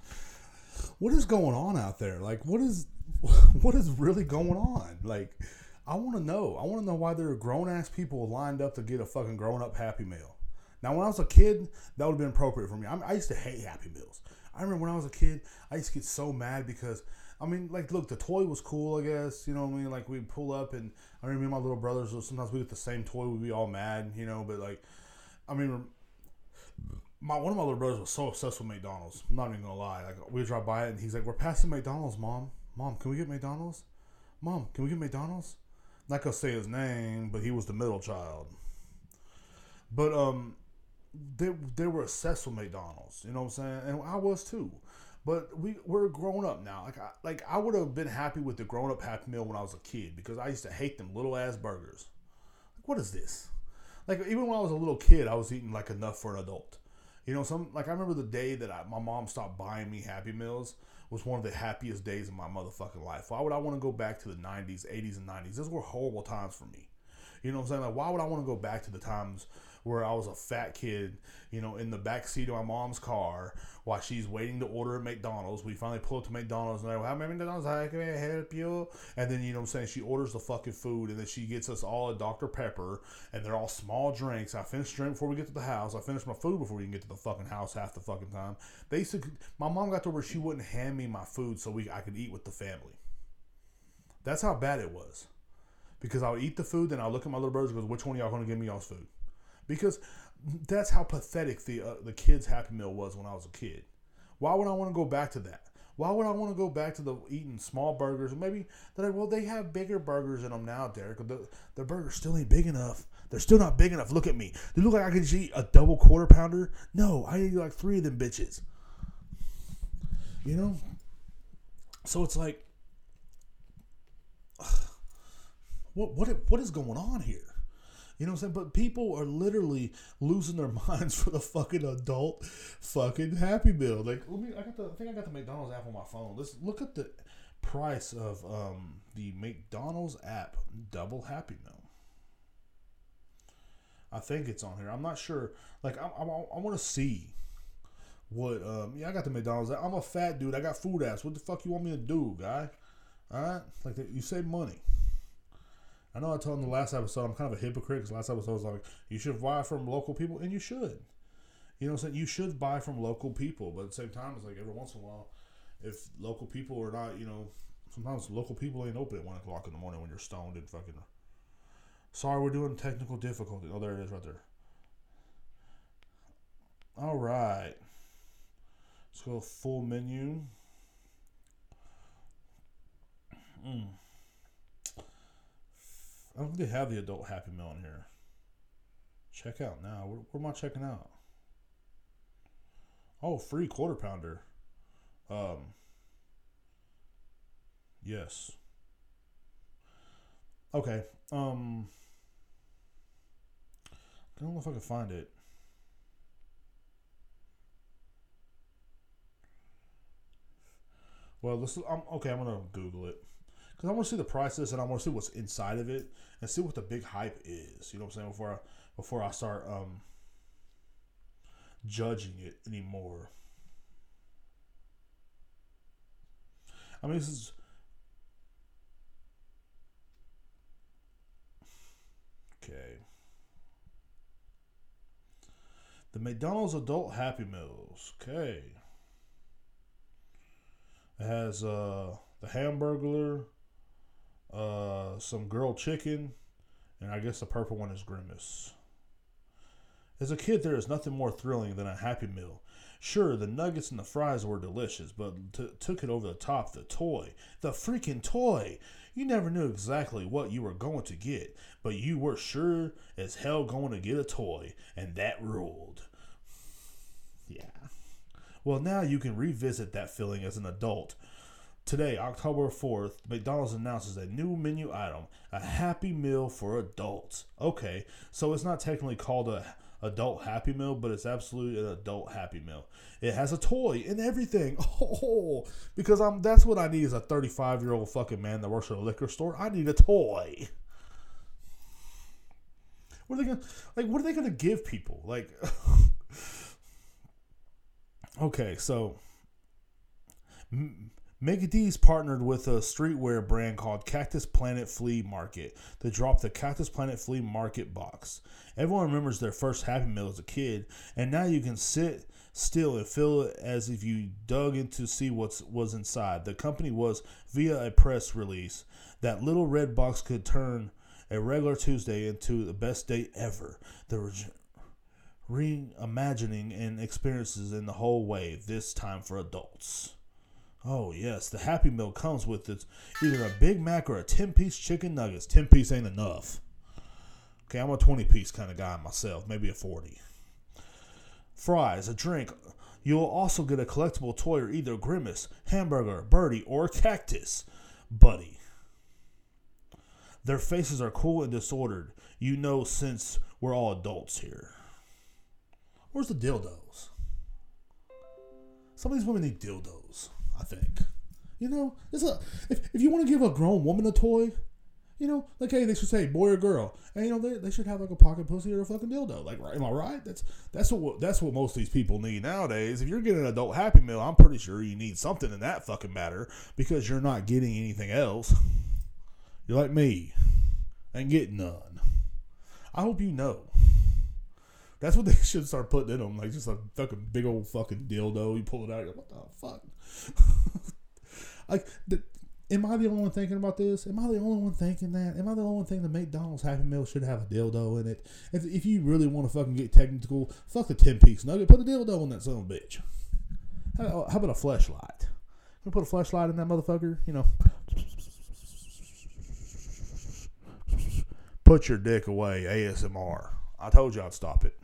[laughs] what is going on out there? Like, what is [laughs] what is really going on? Like, I want to know. I want to know why there are grown ass people lined up to get a fucking grown up Happy Meal. Now, when I was a kid, that would have been appropriate for me. I, I used to hate Happy Meals. I remember when I was a kid, I used to get so mad because I mean, like, look, the toy was cool, I guess. You know what I mean? Like, we'd pull up, and I remember my little brothers, sometimes we get the same toy, we'd be all mad, you know, but, like, I mean, my one of my little brothers was so obsessed with McDonald's. I'm not even gonna lie. Like, we would drive by it, and he's like, We're passing McDonald's, mom. Mom, can we get McDonald's? Mom, can we get McDonald's? Not gonna say his name, but he was the middle child. But um, they they were obsessed with McDonald's. You know what I'm saying? And I was too. But we we're grown up now. Like I, like I would have been happy with the grown up Happy Meal when I was a kid because I used to hate them little ass burgers. Like what is this? Like even when I was a little kid, I was eating like enough for an adult. You know, some like I remember the day that I, my mom stopped buying me Happy Meals was one of the happiest days of my motherfucking life. Why would I want to go back to the 90s, 80s, and 90s? Those were horrible times for me. You know what I'm saying? Like, why would I want to go back to the times where I was a fat kid, you know, in the back seat of my mom's car while she's waiting to order at McDonald's. We finally pull up to McDonald's and they're like, how many McDonald's? How can I help you? And then, you know I'm saying? She orders the fucking food and then she gets us all a Dr. Pepper and they're all small drinks. I finish drink before we get to the house. I finish my food before we can get to the fucking house half the fucking time. Basically, my mom got to where she wouldn't hand me my food so we I could eat with the family. That's how bad it was. Because I would eat the food, then I look at my little brothers and goes, which one y'all to give me y'all's food? Because that's how pathetic the uh, the kids Happy Meal was when I was a kid. Why would I want to go back to that? Why would I want to go back to the eating small burgers? Maybe that well they have bigger burgers in them now, Derrek. The the burgers still ain't big enough. They're still not big enough. Look at me. They look like I can just eat a double quarter pounder. No, I eat like three of them bitches. You know. So it's like, [sighs] what what what is going on here? You know what I'm saying? But people are literally losing their [laughs] minds for the fucking adult fucking Happy Meal. Like, let me. I got the. I think I got the McDonald's app on my phone. Let's look at the price of um, the McDonald's app double Happy Meal. I think it's on here. I'm not sure. Like, I, I, I want to see what. Um, yeah, I got the McDonald's. I'm a fat dude. I got food ass. What the fuck you want me to do, guy? All right, like you save money. I know I told in the last episode I'm kind of a hypocrite because last episode was like you should buy from local people, and you should. You know what I'm saying? You should buy from local people, but at the same time, it's like every once in a while, if local people are not, you know, sometimes local people ain't open at one o'clock in the morning when you're stoned and fucking. Sorry, we're doing technical difficulty. Oh, there it is, right there. All right. Let's go full menu. Mm. I don't think they have the adult Happy Meal in here. Check out now. Where, where am I checking out? Oh, free quarter pounder. Um. Yes. Okay. Um. I don't know if I can find it. Well, is, I'm, okay. I'm gonna Google it because I want to see the prices and I want to see what's inside of it and see what the big hype is. You know what I'm saying? Before I before I start um, judging it anymore. I mean, this is okay. The McDonald's Adult Happy Meals. Okay. It has uh, the Hamburglar, uh, some grilled chicken, and I guess the purple one is Grimace. As a kid, there is nothing more thrilling than a Happy Meal. Sure, the nuggets and the fries were delicious, but t- took it over the top the toy. The freaking toy! You never knew exactly what you were going to get, but you were sure as hell going to get a toy, and that ruled. Yeah. Well, now you can revisit that feeling as an adult. Today, October 4th, McDonald's announces a new menu item, a Happy Meal for adults. Okay, so it's not technically called a adult Happy Meal, but it's absolutely an adult Happy Meal. It has a toy and everything. [laughs] Oh, because I'm that's what I need as a 35 year old fucking man that works at a liquor store. I need a toy. What are they gonna like? What are they gonna give people? Like, [laughs] okay, so. Mickey partnered with a streetwear brand called Cactus Plant Flea Market to drop the Cactus Plant Flea Market box. Everyone remembers their first Happy Meal as a kid, and now you can sit still and feel it as if you dug in to see what was inside. The company was, via a press release, that little red box could turn a regular Tuesday into the best day ever. The reimagining and experiences in the whole way, this time for adults. Oh yes, the Happy Meal comes with its either a Big Mac or a ten piece chicken nuggets. Ten piece ain't enough. Okay, I'm a twenty piece kind of guy myself, maybe a forty. Fries, a drink. You'll also get a collectible toy or either Grimace, Hamburglar, Birdie, or Cactus, Buddy. Their faces are cool and disordered. You know, since we're all adults here. Where's the dildos? Some of these women need dildos. I think. You know, it's a if, if you want to give a grown woman a toy, you know, like hey, they should say boy or girl, and you know they, they should have like a pocket pussy or a fucking dildo. Like, right? Am I right? That's that's what that's what most of these people need nowadays. If you're getting an adult Happy Meal, I'm pretty sure you need something in that fucking matter because you're not getting anything else. You're like me, and getting none. I hope you know. That's what they [laughs] should start putting in them, like just a fucking big old fucking dildo. You pull it out, you're like, what the fuck? [laughs] like, the, am I the only one thinking about this? Am I the only one thinking that? Am I the only one thinking the McDonald's Happy Meal should have a dildo in it? If, if you really want to fucking get technical, fuck the 10 piece nugget, put a dildo in that son of a bitch. How, oh, how about a flashlight? Can put a flashlight in that motherfucker? You know. Put your dick away, ASMR. I told you I'd stop it.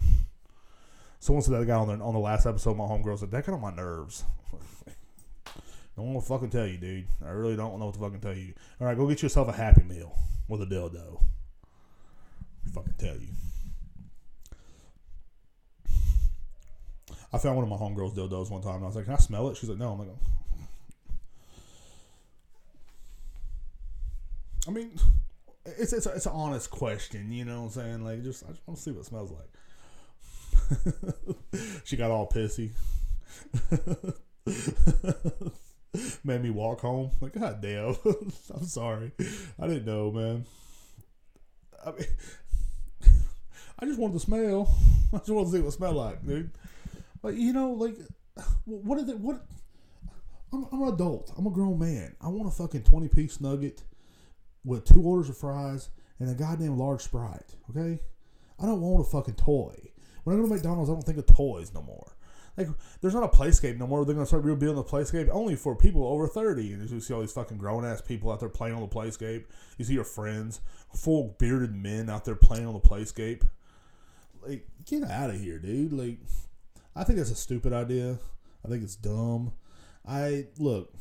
Someone said that guy on the, on the last episode of my homegirl said that got on my nerves. [laughs] don't want to fucking tell you, dude. I really don't know what to fucking tell you. All right, go get yourself a Happy Meal with a dildo. Fucking tell you. I found one of my homegirls dildos one time, and I was like, "Can I smell it?" She's like, "No." I'm like, oh. I mean, it's it's a, it's an honest question, you know what I'm saying? Like, just I just want to see what it smells like. [laughs] she got all pissy. [laughs] [laughs] Made me walk home. Like, God damn. [laughs] I'm sorry. I didn't know, man. I mean, [laughs] I just wanted to smell. I just wanted to see what it smelled like, dude. Like, you know, like, [sighs] what is it? What? I'm, I'm an adult. I'm a grown man. I want a fucking 20 piece nugget with two orders of fries and a goddamn large Sprite, okay? I don't want a fucking toy. When I go to McDonald's, I don't think of toys no more. Like, there's not a playscape no more. They're gonna start rebuilding the playscape only for people over thirty. And you see all these fucking grown ass people out there playing on the playscape. You see your friends, full bearded men out there playing on the playscape. like get out of here, dude. Like, I think that's a stupid idea. I think it's dumb. I look,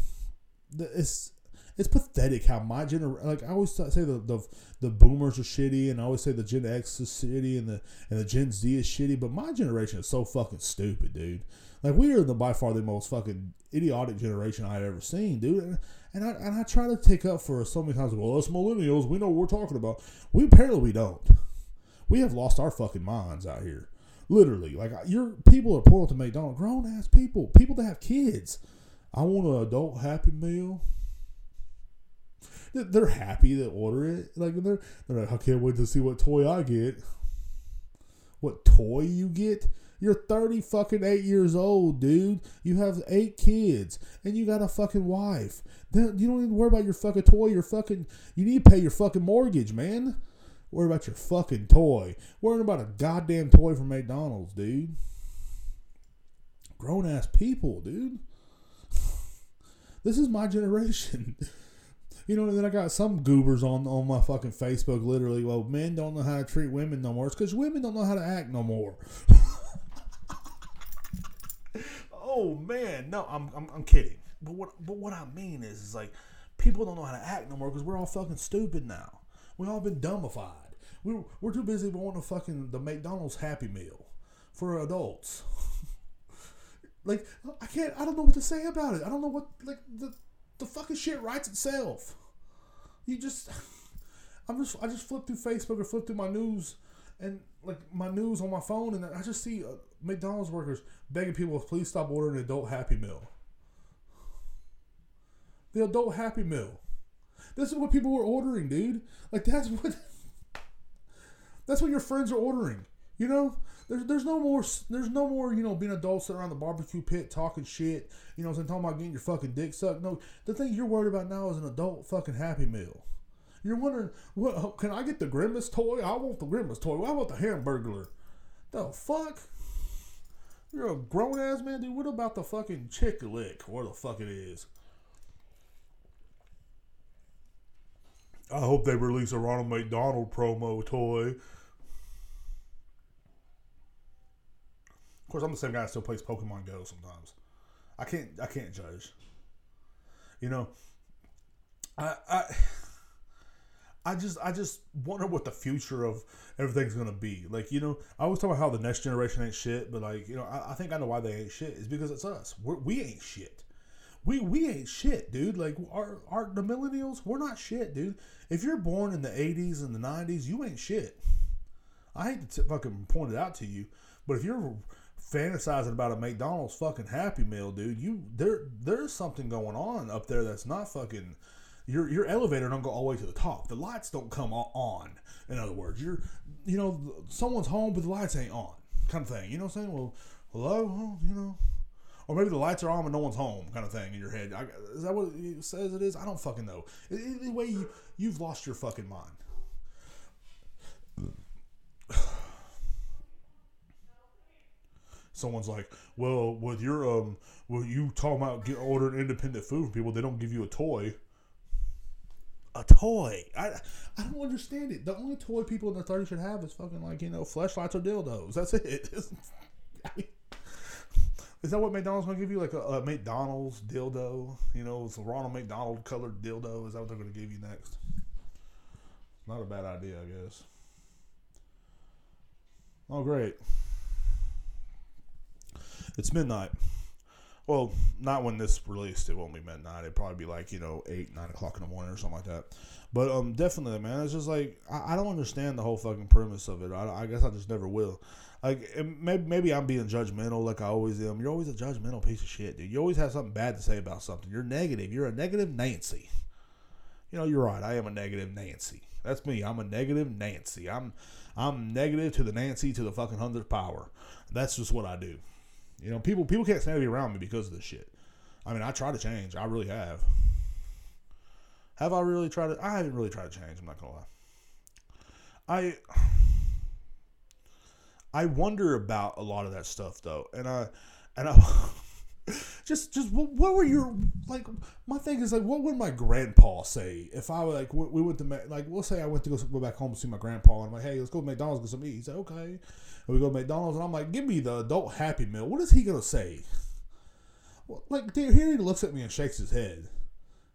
it's it's pathetic how my generation. Like I always say, the, the the boomers are shitty, and I always say the Gen X is shitty, and the and the Gen Z is shitty. But my generation is so fucking stupid, dude. Like we are the by far the most fucking idiotic generation I've ever seen, dude. And, and I and I try to take up for so many times. Well, us millennials, we know what we're talking about. We apparently we don't. We have lost our fucking minds out here. Literally, like your people are pulling to McDonald's, grown ass people, people that have kids. I want an adult Happy Meal. They're happy to order it. Like they're they're like, I can't wait to see what toy I get. What toy you get? You're 30 fucking 8 years old, dude. You have 8 kids and you got a fucking wife. Then you don't even worry about your fucking toy. Your fucking you need to pay your fucking mortgage, man. Worry about your fucking toy. Worrying about a goddamn toy from McDonald's, dude. Grown ass people, dude. [laughs] This is my generation. [laughs] You know, and then I got some goobers on on my fucking Facebook literally, well, men don't know how to treat women no more. It's because women don't know how to act no more. [laughs] oh man, no, I'm, I'm, I'm kidding. But what but what I mean is, is like people don't know how to act no more because we're all fucking stupid now. We all been dumbified. We're, we're too busy wanting a fucking the McDonald's Happy Meal for adults. [laughs] like I can't. I don't know what to say about it. I don't know what like the the fucking shit writes itself. You just, [laughs] I'm just, I just flip through Facebook or flip through my news, and like my news on my phone, and I just see uh, McDonald's workers begging people, please stop ordering adult Happy Meal. The adult Happy Meal. This is what people were ordering, dude. Like that's what. [laughs] that's what your friends are ordering. You know, there's there's no more there's no more you know being adults sitting around the barbecue pit talking shit. You know, I'm talking about getting your fucking dick sucked. No, the thing you're worried about now is an adult fucking Happy Meal. You're wondering, what oh, can I get the Grimace toy? I want the Grimace toy. I want the Hamburglar. The fuck? You're a grown ass man, dude. What about the fucking Chick Lick? Where the fuck it is? I hope they release a Ronald McDonald promo toy. Course, I'm the same guy that still plays Pokemon Go sometimes. I can't I can't judge. You know, I I [sighs] I just I just wonder what the future of everything's gonna be. Like you know, I always talk about how the next generation ain't shit, but like you know, I, I think I know why they ain't shit. Is because it's us. We're, we ain't shit. We we ain't shit, dude. Like our our the millennials, we're not shit, dude. If you're born in the '80s and the '90s, you ain't shit. I hate to t- fucking point it out to you, but if you're fantasizing about a McDonald's fucking Happy Meal, dude, you there there's something going on up there that's not fucking. Your your elevator don't go all the way to the top. The lights don't come on. In other words, you're you know someone's home but the lights ain't on, kind of thing. You know what I'm saying? Well, hello, you know. Or maybe the lights are on but no one's home, kind of thing in your head. I, is that what it says it is? I don't fucking know. Anyway, you you've lost your fucking mind. Someone's like, well, with your um, well, you talking about get ordering independent food from people, they don't give you a toy. A toy? I I don't understand it. The only toy people in their thirties should have is fucking like you know flashlights or dildos. That's it. [laughs] Is that what McDonald's gonna give you? Like a, a McDonald's dildo? You know, it's a Ronald McDonald colored dildo. Is that what they're gonna give you next? Not a bad idea, I guess. Oh, great. It's midnight. Well, not when this released. It won't be midnight. It'd probably be like you know eight, nine o'clock in the morning or something like that. But um, definitely, man. It's just like I, I don't understand the whole fucking premise of it. I, I guess I just never will. Like maybe maybe I'm being judgmental, like I always am. You're always a judgmental piece of shit, dude. You always have something bad to say about something. You're negative. You're a negative Nancy. You know, you're right. I am a negative Nancy. That's me. I'm a negative Nancy. I'm I'm negative to the Nancy to the fucking hundredth power. That's just what I do. You know, people people can't stand to be around me because of this shit. I mean, I try to change. I really have. Have I really tried to? I haven't really tried to change. I'm not gonna lie. I I wonder about a lot of that stuff though, and I and I [laughs] just just what, what were your like my thing is like what would my grandpa say if i were like we went to like we'll say i went to go, go back home to see my grandpa and i'm like hey let's go to mcdonald's get some eat he's like okay and we go to mcdonald's and i'm like give me the adult happy meal. What is he gonna say? Well, like here he looks at me and shakes his head.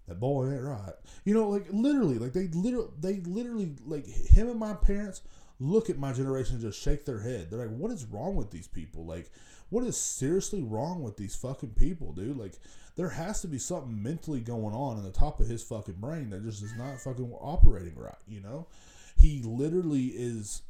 That boy ain't right. You know like literally like they literally they literally like him and my parents look at my generation and just shake their head. They're like what is wrong with these people? Like what is seriously wrong with these fucking people, dude? Like, there has to be something mentally going on in the top of his fucking brain that just is not fucking operating right, you know? He literally is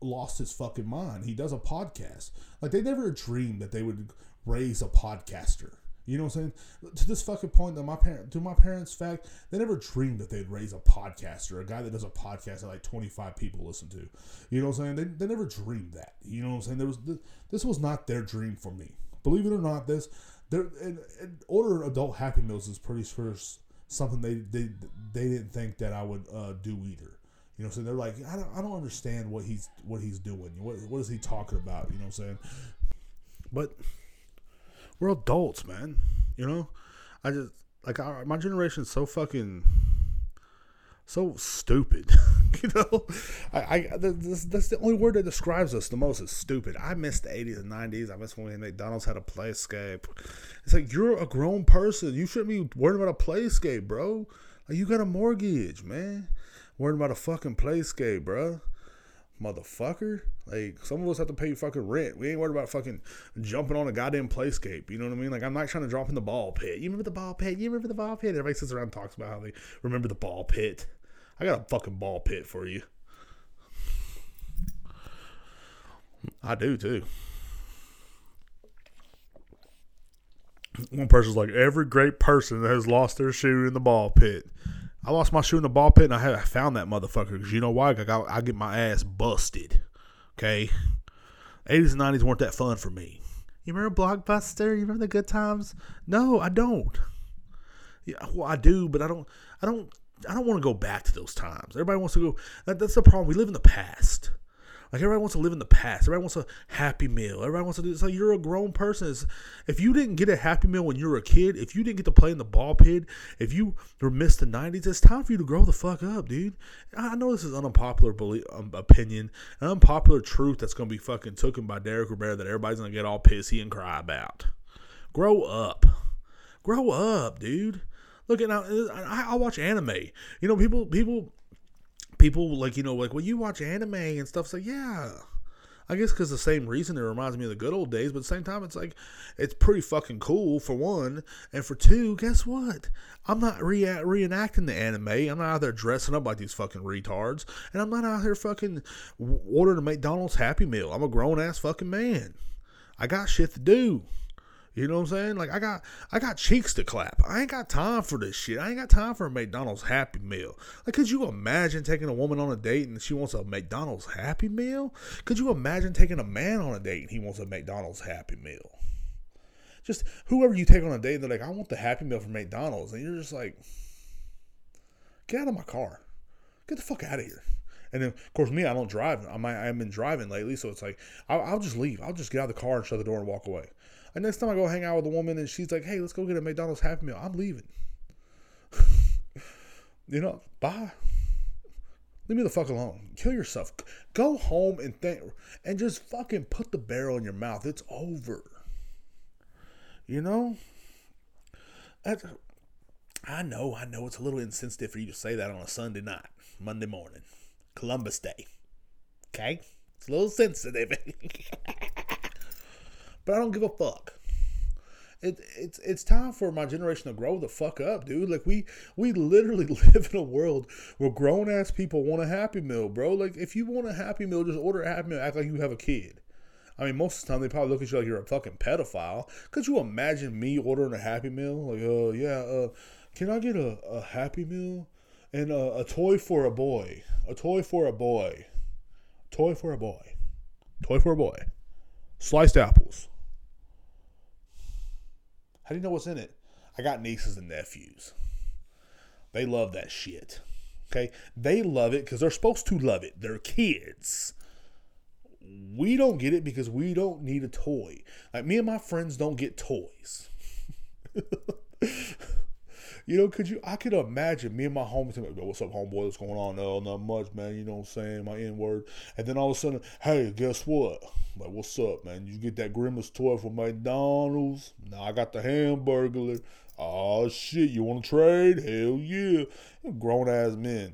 lost his fucking mind. He does a podcast. Like, they never dreamed that they would raise a podcaster. You know what I'm saying? To this fucking point, that my parent, to my parents' fact, they never dreamed that they'd raise a podcaster, a guy that does a podcast that like 25 people listen to. You know what I'm saying? They, they never dreamed that. You know what I'm saying? There was this was not their dream for me. Believe it or not, this there order adult Happy Meals is pretty sure something they they they didn't think that I would uh, do either. You know, so they're like, I don't, I don't understand what he's what he's doing. What what is he talking about? You know what I'm saying? But we're adults, man. You know, I just like our, my generation is so fucking so stupid. [laughs] you know, I, I that's the only word that describes us the most is stupid. I miss the 80s and 90s. I miss when McDonald's had a playscape. It's like you're a grown person. You shouldn't be worried about a playscape, bro. Like you got a mortgage, man. Worried about a fucking playscape, bro motherfucker. Like some of us have to pay fucking rent. We ain't worried about fucking jumping on a goddamn playscape. You know what I mean? Like I'm not trying to drop in the ball pit. You remember the ball pit? You remember the ball pit? Everybody sits around and talks about how they remember the ball pit. I got a fucking ball pit for you. I do too. One person's like, every great person has lost their shoe in the ball pit. I lost my shoe in the ball pit, and I, had, I found that motherfucker because you know why? I got I get my ass busted. Okay, eighties and nineties weren't that fun for me. You remember Blockbuster? You remember the good times? No, I don't. Yeah, well, I do, but I don't. I don't. I don't want to go back to those times. Everybody wants to go. That, that's the problem. We live in the past. Like everybody wants to live in the past. Everybody wants a happy meal. Everybody wants to do. It. So you're a grown person. It's, if you didn't get a happy meal when you were a kid, if you didn't get to play in the ball pit, if you were missed the '90s, it's time for you to grow the fuck up, dude. I know this is an unpopular belief, um, opinion, an unpopular truth that's gonna be fucking taken by Derrek Rivera that everybody's gonna get all pissy and cry about. Grow up. Grow up, dude. Look at now. I, I watch anime. You know, people people people like you know like well you watch anime and stuff. So yeah. I guess because the same reason it reminds me of the good old days but at the same time it's like it's pretty fucking cool for one. And for two guess what? I'm not re- reenacting the anime. I'm not out there dressing up like these fucking retards. And i'm not out here fucking ordering a mcdonald's happy meal. I'm a grown-ass fucking man. I got shit to do you know what I'm saying? Like I got I got cheeks to clap. I ain't got time for this shit. I ain't got time for a McDonald's Happy Meal. Like could you imagine taking a woman on a date and she wants a McDonald's Happy Meal? Could you imagine taking a man on a date and he wants a McDonald's Happy Meal? Just whoever you take on a date, they're like, I want the Happy Meal from McDonald's, and you're just like, get out of my car, get the fuck out of here. And then, of course, me, I don't drive. I'm, I haven't been driving lately, so it's like I'll, I'll just leave. I'll just get out of the car and shut the door and walk away. And next time I go hang out with a woman and she's like, hey, let's go get a McDonald's Happy Meal, I'm leaving. [laughs] you know, bye. Leave me the fuck alone. Kill yourself. Go home and think and just fucking put the barrel in your mouth. It's over. You know? That's, I know, I know it's a little insensitive for you to say that on a Sunday night, Monday morning, Columbus Day. Okay? It's a little sensitive. [laughs] but I don't give a fuck. It, it's it's time for my generation to grow the fuck up, dude. Like we we literally [laughs] live in a world where grown ass people want a happy meal, bro. Like if you want a happy meal, just order a happy meal. Act like you have a kid. I mean, most of the time they probably look at you like you're a fucking pedophile. Could you imagine me ordering a happy meal? Like, uh, yeah, uh, can I get a, a happy meal and a, a toy for a boy? A toy for a boy. Toy for a boy. Toy for a boy. Sliced apples. How do you know what's in it? I got nieces and nephews. They love that shit. Okay? They love it because they're supposed to love it. They're kids. We don't get it because we don't need a toy. Like me and my friends don't get toys. [laughs] you know, could you? I could imagine me and my homies like, "What's up, homeboy? What's going on? No, not much, man. You know what I'm saying? My N word." And then all of a sudden, hey, guess what? Like, what's up, man? You get that Grimace toy from McDonald's? Now I got the Hamburglar. Oh shit, you want to trade? Hell yeah! Grown ass men.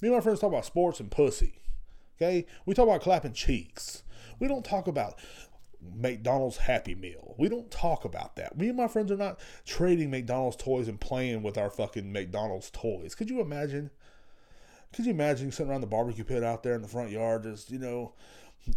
Me and my friends talk about sports and pussy. Okay, we talk about clapping cheeks. We don't talk about McDonald's Happy Meal. We don't talk about that. Me and my friends are not trading McDonald's toys and playing with our fucking McDonald's toys. Could you imagine? Could you imagine sitting around the barbecue pit out there in the front yard, just you know,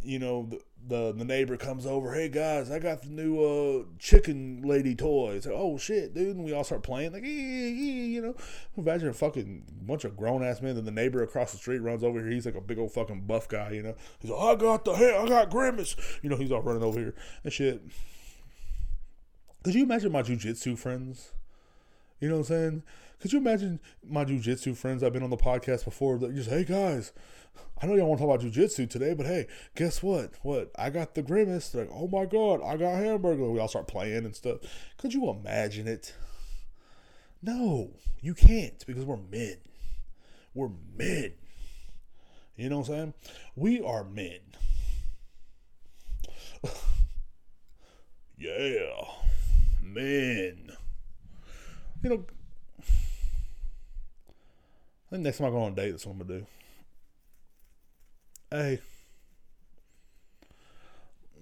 you know, the, the, the neighbor comes over, hey guys, I got the new uh, chicken lady toys. oh shit, dude, and we all start playing like, you know, imagine a fucking bunch of grown ass men, and the neighbor across the street runs over here. He's like a big old fucking buff guy, you know. He's like, I got the hair, I got grimace, you know. He's all running over here and shit. Could you imagine my jujitsu friends? You know what I'm saying? Could you imagine my jujitsu friends I've been on the podcast before that just, hey guys, I know y'all want to talk about jujitsu today, but hey, guess what? What? I got the grimace. They're like, oh my god, I got hamburger. We all start playing and stuff. Could you imagine it? No, you can't because we're men. We're men. You know what I'm saying? We are men. [laughs] yeah, men. You know, I think next time I go on a date, that's what I'm gonna do. Hey.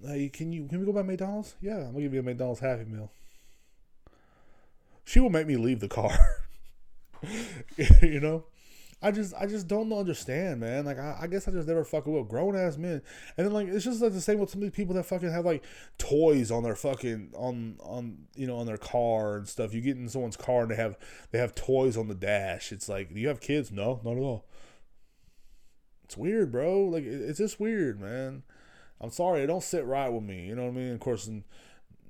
Hey, can you can we go by McDonald's? Yeah, I'm gonna give you a McDonald's Happy Meal. She will make me leave the car. [laughs] you know? I just I just don't understand, man. Like I, I guess I just never fucking with grown ass men. And then like it's just like the same with some of these people that fucking have like toys on their fucking on on you know on their car and stuff. You get in someone's car and they have they have toys on the dash. It's like, do you have kids? No, not at all. It's weird, bro. Like it's just weird, man. I'm sorry, it don't sit right with me. You know what I mean? Of course,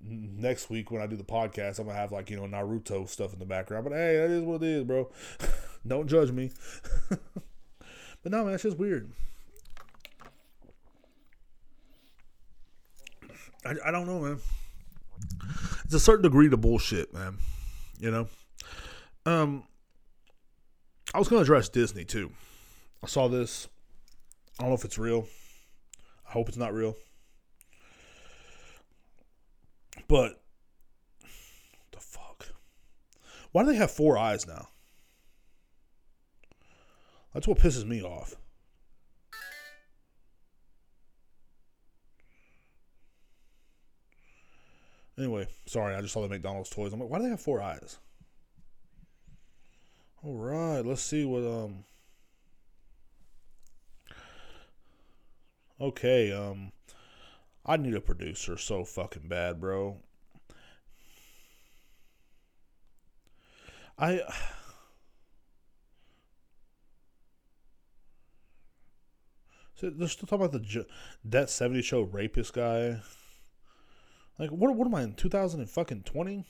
next week when I do the podcast, I'm gonna have like you know Naruto stuff in the background. But hey, that is what it is, bro. [laughs] don't judge me. [laughs] but no, man, it's just weird. I, I don't know, man. It's a certain degree to bullshit, man. You know. Um, I was gonna address Disney too. I saw this I don't know if it's real. I hope it's not real. But the fuck? Why do they have four eyes now? That's what pisses me off. Anyway, sorry, I just saw the McDonald's toys. I'm like, why do they have four eyes? All right, let's see what um Okay, um, I need a producer so fucking bad, bro. I. So they're still talking about the that seventy show rapist guy. Like, what? What am I in two thousand and fucking twenty?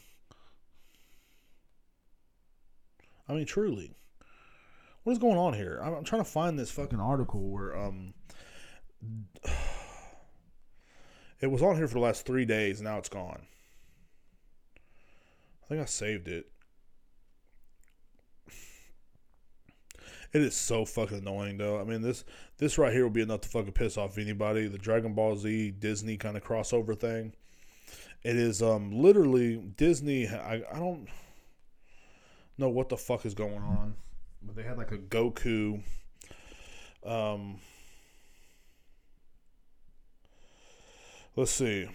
I mean, truly, what is going on here? I'm, I'm trying to find this fucking article where um [sighs] it was on here for the last three days. Now it's gone. I think I saved it. It is so fucking annoying though. I mean this this right here will be enough to fucking piss off anybody. The Dragon Ball Z Disney kind of crossover thing. It is um literally Disney. I I don't know what the fuck is going on, but they had like a Goku um Let's see.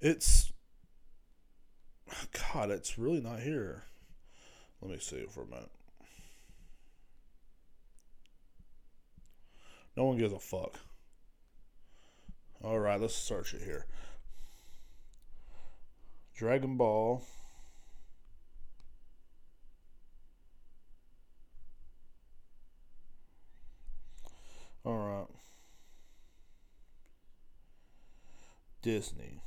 It's God, it's really not here. Let me see for a minute. No one gives a fuck. All right, let's search it here. Dragon Ball. All right. Disney.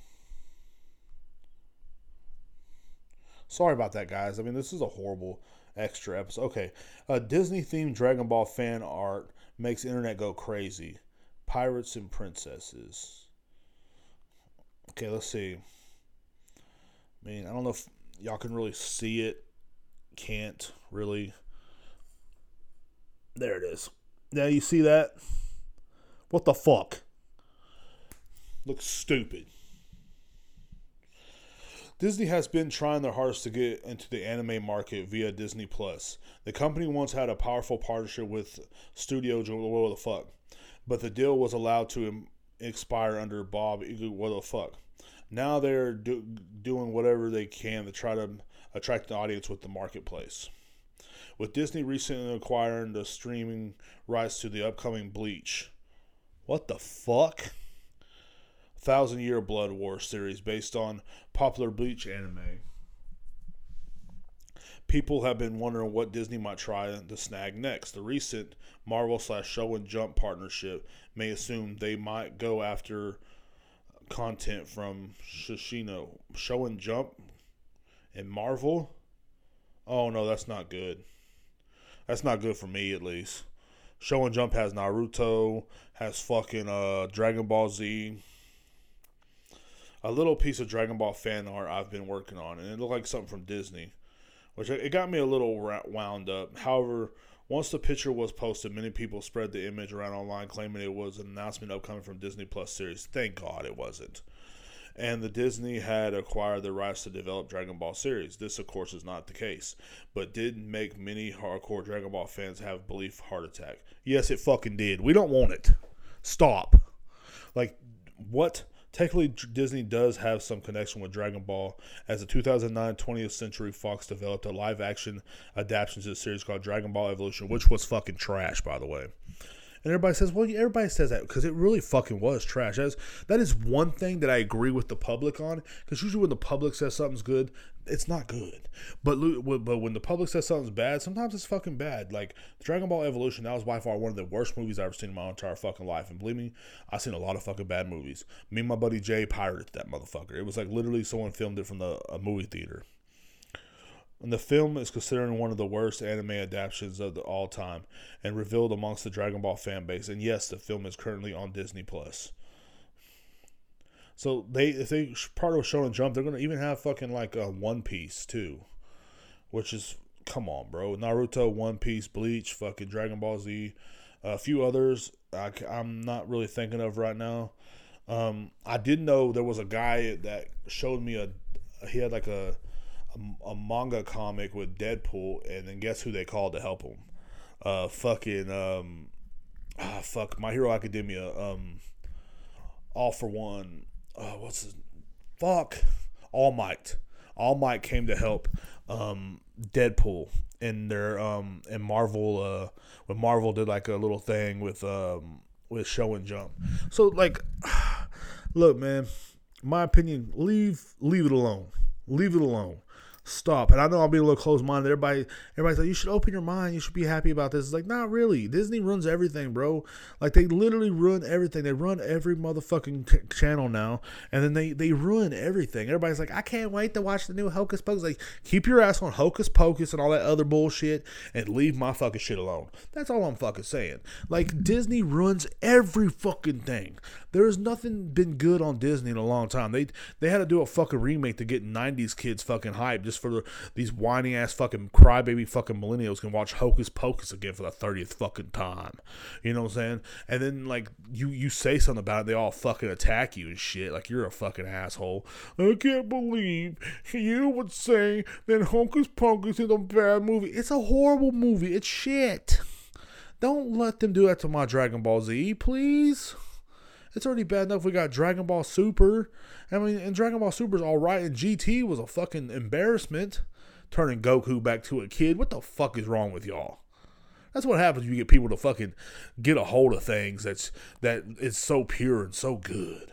Sorry about that, guys. I mean, this is a horrible extra episode. Okay. Uh, Disney themed Dragon Ball fan art makes internet go crazy. Pirates and princesses. Okay, let's see. I mean, I don't know if y'all can really see it. Can't really. There it is. Now you see that? What the fuck? Looks stupid. Disney has been trying their hardest to get into the anime market via Disney Plus. The company once had a powerful partnership with Studio what the fuck, but the deal was allowed to expire under Bob what the fuck. Now they're do, doing whatever they can to try to attract an audience with the marketplace. With Disney recently acquiring the streaming rights to the upcoming Bleach. What the fuck? Thousand Year Blood War series based on popular Bleach anime. People have been wondering what Disney might try to snag next. The recent Marvel slash Shonen Jump partnership may assume they might go after content from Shishino. Shonen Jump and Marvel. Oh no, that's not good. That's not good for me at least. Shonen Jump has Naruto, has fucking uh Dragon Ball Z, a little piece of Dragon Ball fan art I've been working on, and it looked like something from Disney, which it got me a little wound up. However, once the picture was posted, many people spread the image around online, claiming it was an announcement upcoming from Disney Plus series. Thank God it wasn't. And the Disney had acquired the rights to develop Dragon Ball series. This, of course, is not the case, but did make many hardcore Dragon Ball fans have belief heart attack. Yes, it fucking did. We don't want it. Stop. Like, what? Technically, Disney does have some connection with Dragon Ball, as the 2009 20th Century Fox developed a live action adaptation to the series called Dragon Ball Evolution, which was fucking trash, by the way. And everybody says, well, everybody says that because it really fucking was trash. That is, that is one thing that I agree with the public on. Because usually when the public says something's good, it's not good. But but when the public says something's bad, sometimes it's fucking bad. Like Dragon Ball Evolution, that was by far one of the worst movies I've ever seen in my entire fucking life. And believe me, I've seen a lot of fucking bad movies. Me and my buddy Jay pirated that motherfucker. It was like literally someone filmed it from the a movie theater. And the film is considered one of the worst anime adaptations of the, all time and revealed amongst the Dragon Ball fan base. And yes, the film is currently on Disney Plus. So they if they part of Shonen Jump, they're gonna even have fucking like a One Piece too, which is come on, bro. Naruto, One Piece, Bleach, fucking Dragon Ball Z, a few others I, am not really thinking of right now. Um, I did know there was a guy that showed me a he had like a a, a, manga comic with Deadpool, and then guess who they called to help him? Uh, fucking um, ah, fuck, My Hero Academia. Um, all for one. Uh, what's his? Fuck, All Might. All Might came to help um, Deadpool in their um and Marvel uh when Marvel did like a little thing with um with Shonen Jump. So like [sighs] look man, my opinion, leave leave it alone. Leave it alone stop. And I know I'll be a little close minded. Everybody, everybody's like, you should open your mind. You should be happy about this. It's like, not really. Disney runs everything, bro. Like they literally run everything. They run every motherfucking t- channel now, and then they they ruin everything. Everybody's like, I can't wait to watch the new Hocus Pocus. Like, keep your ass on Hocus Pocus and all that other bullshit, and leave my fucking shit alone. That's all I'm fucking saying. Like Disney runs every fucking thing. There has nothing been good on Disney in a long time. They they had to do a fucking remake to get '90s kids fucking hype just for the, these whiny ass fucking crybaby fucking millennials can watch Hocus Pocus again for the thirtieth fucking time. You know what I'm saying? And then like you you say something about it, they all fucking attack you and shit. Like you're a fucking asshole. I can't believe you would say that Hocus Pocus is a bad movie. It's a horrible movie. It's shit. Don't let them do that to my Dragon Ball Z, please. It's already bad enough we got Dragon Ball Super. I mean, and Dragon Ball Super is all right, and GT was a fucking embarrassment, turning Goku back to a kid. What the fuck is wrong with y'all? That's what happens when you get people to fucking get a hold of things that's that is so pure and so good.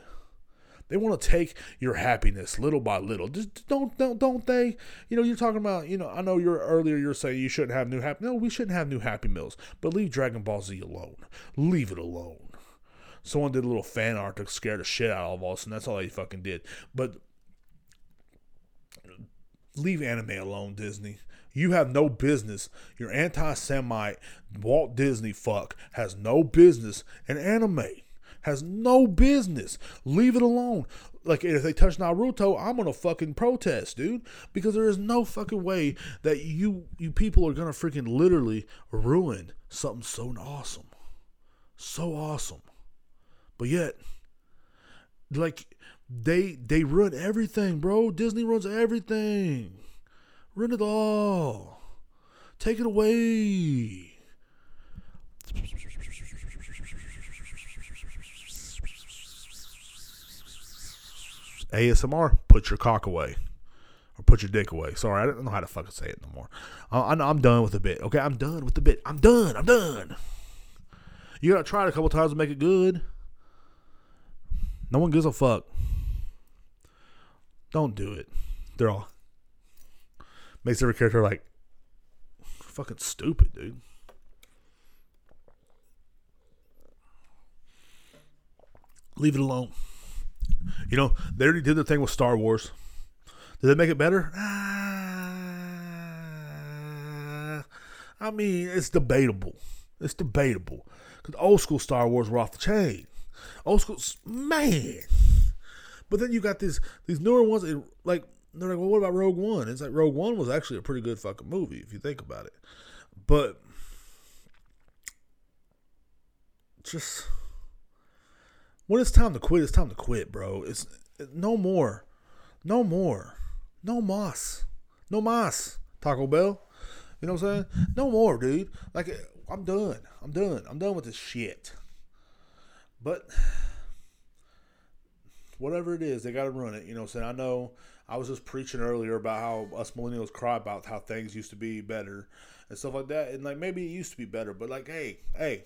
They want to take your happiness little by little. Just don't don't don't they? You know, you're talking about. You know, I know you're earlier. You're saying you shouldn't have new happy. No, we shouldn't have new Happy Meals. But leave Dragon Ball Z alone. Leave it alone someone did a little fan art to scare the shit out of us, and that's all they fucking did. But leave anime alone, Disney. You have no business. Your anti Semite Walt Disney fuck has no business in anime. Has no business. Leave it alone. like if they touch Naruto, I'm gonna fucking protest, dude, because there is no fucking way that you you people are gonna freaking literally ruin something so awesome, so awesome, but yet, like they they ruin everything, bro. Disney runs everything, ruin it all, take it away. ASMR, put your cock away. Or put your dick away. Sorry, I don't know how to fucking say it no more. I, I'm done with the bit. Okay, I'm done with the bit. I'm done. I'm done. You gotta try it a couple times to make it good. No one gives a fuck. Don't do it. They're all makes every character like fucking stupid, dude. Leave it alone. You know, they already did the thing with Star Wars. Did they make it better? Ah, I mean, it's debatable. It's debatable. Because old school Star Wars were off the chain. Old school, man. But then you got these these newer ones. like they're like, well, what about Rogue One? It's like Rogue One was actually a pretty good fucking movie if you think about it. But just when it's time to quit, it's time to quit, bro. It's no more. No more. No mas. No mas. Taco Bell. You know what I'm saying? No more, dude. Like I'm done. I'm done. I'm done with this shit. But whatever it is, they got to run it. You know saying? I know I was just preaching earlier about how us millennials cry about how things used to be better and stuff like that. And like maybe it used to be better, but like, hey, hey,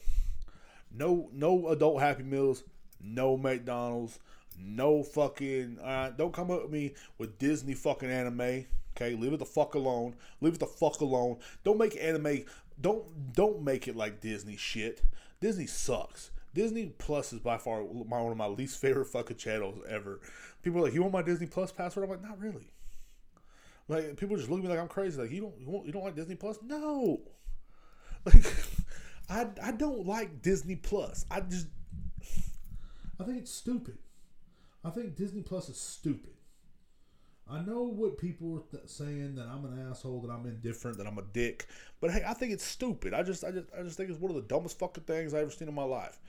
no, no adult Happy Meals, no McDonald's, no fucking. Uh, don't come up with me with Disney fucking anime. Okay, leave it the fuck alone. Leave it the fuck alone. Don't make anime. Don't don't make it like Disney shit. Disney sucks. Disney Plus is by far my, one of my least favorite fucking channels ever. People are like, "You want my Disney Plus password?" I'm like, "Not really." Like people just look at me like I'm crazy. Like you don't you, you don't like Disney Plus? No. [laughs] Like [laughs] I I don't like Disney Plus. I just I think it's stupid. I think Disney Plus is stupid. I know what people are th- saying that I'm an asshole, that I'm indifferent, that I'm a dick, but hey, I think it's stupid. I just, I just, I just think it's one of the dumbest fucking things I've ever seen in my life.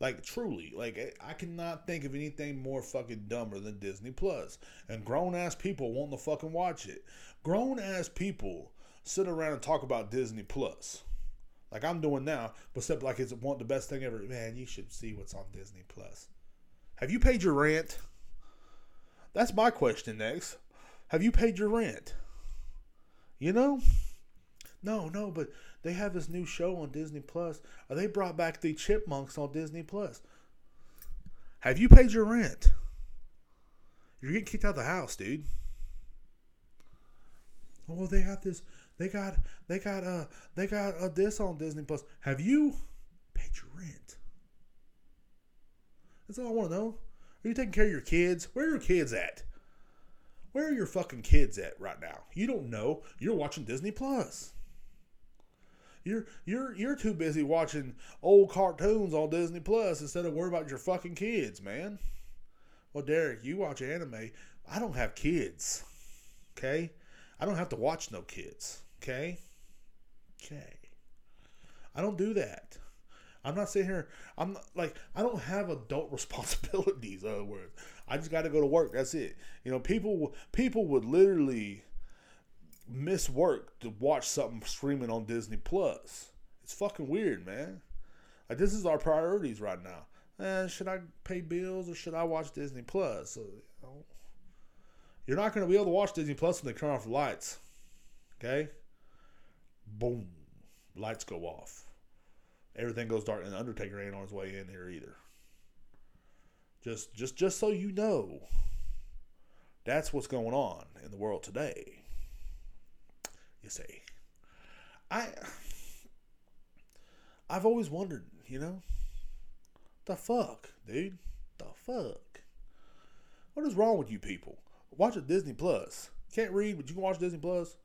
Like truly, like eh, I cannot think of anything more fucking dumber than Disney Plus. And grown ass people want to fucking watch it. Grown ass people sit around and talk about Disney Plus. Like I'm doing now, but except like it's one the best thing ever. Man, you should see what's on Disney Plus. Have you paid your rent? That's my question next. Have you paid your rent? You know? No, no, but they have this new show on Disney Plus. Or they brought back the Chipmunks on Disney Plus. Have you paid your rent? You're getting kicked out of the house, dude. Oh, they got this. They got. They got. Uh. They got uh, this on Disney Plus. Have you paid your rent? That's all I want to know. Are you taking care of your kids? Where are your kids at? Where are your fucking kids at right now? You don't know. You're watching Disney Plus. You're you're you're too busy watching old cartoons on Disney Plus instead of worrying about your fucking kids, man. Well, Derrek, you watch anime. I don't have kids. Okay? I don't have to watch no kids. Okay? Okay. I don't do that. I'm not sitting here. I'm not, like I don't have adult [laughs] responsibilities. In other words, I just got to go to work. That's it. You know, people people would literally miss work to watch something streaming on Disney Plus. It's fucking weird, man. Like this is our priorities right now. Eh, should I pay bills or should I watch Disney Plus? So, you know, you're not going to be able to watch Disney Plus when they turn off the lights. Okay? Boom. Lights go off everything goes dark, and the Undertaker ain't on his way in here either. Just, just, just so you know, that's what's going on in the world today. You see, I, I've always wondered, you know, the fuck, dude, the fuck. What is wrong with you people? Watch a Disney Plus. Can't read, but you can watch Disney Plus.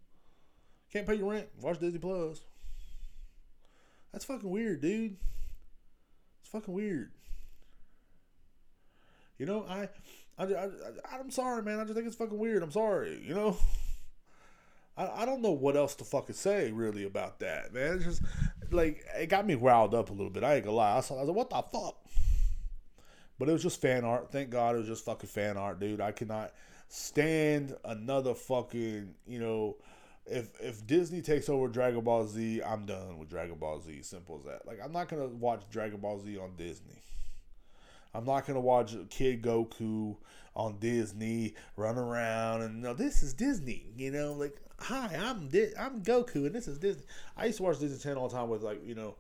Can't pay your rent. Watch Disney Plus. That's fucking weird, dude. It's fucking weird. You know, I I, I, I, am sorry, man. I just think it's fucking weird. I'm sorry, you know. I, I don't know what else to fucking say really about that, man. It's just like it got me riled up a little bit. I ain't gonna lie. I, saw, I was like, what the fuck? But it was just fan art. Thank God it was just fucking fan art, dude. I cannot stand another fucking, you know, if if Disney takes over Dragon Ball Z, I'm done with Dragon Ball Z. Simple as that. Like I'm not gonna watch Dragon Ball Z on Disney. I'm not gonna watch Kid Goku on Disney run around and no, this is Disney. You know, like hi, I'm Di- I'm Goku and this is Disney. I used to watch Disney Channel all the time with like you know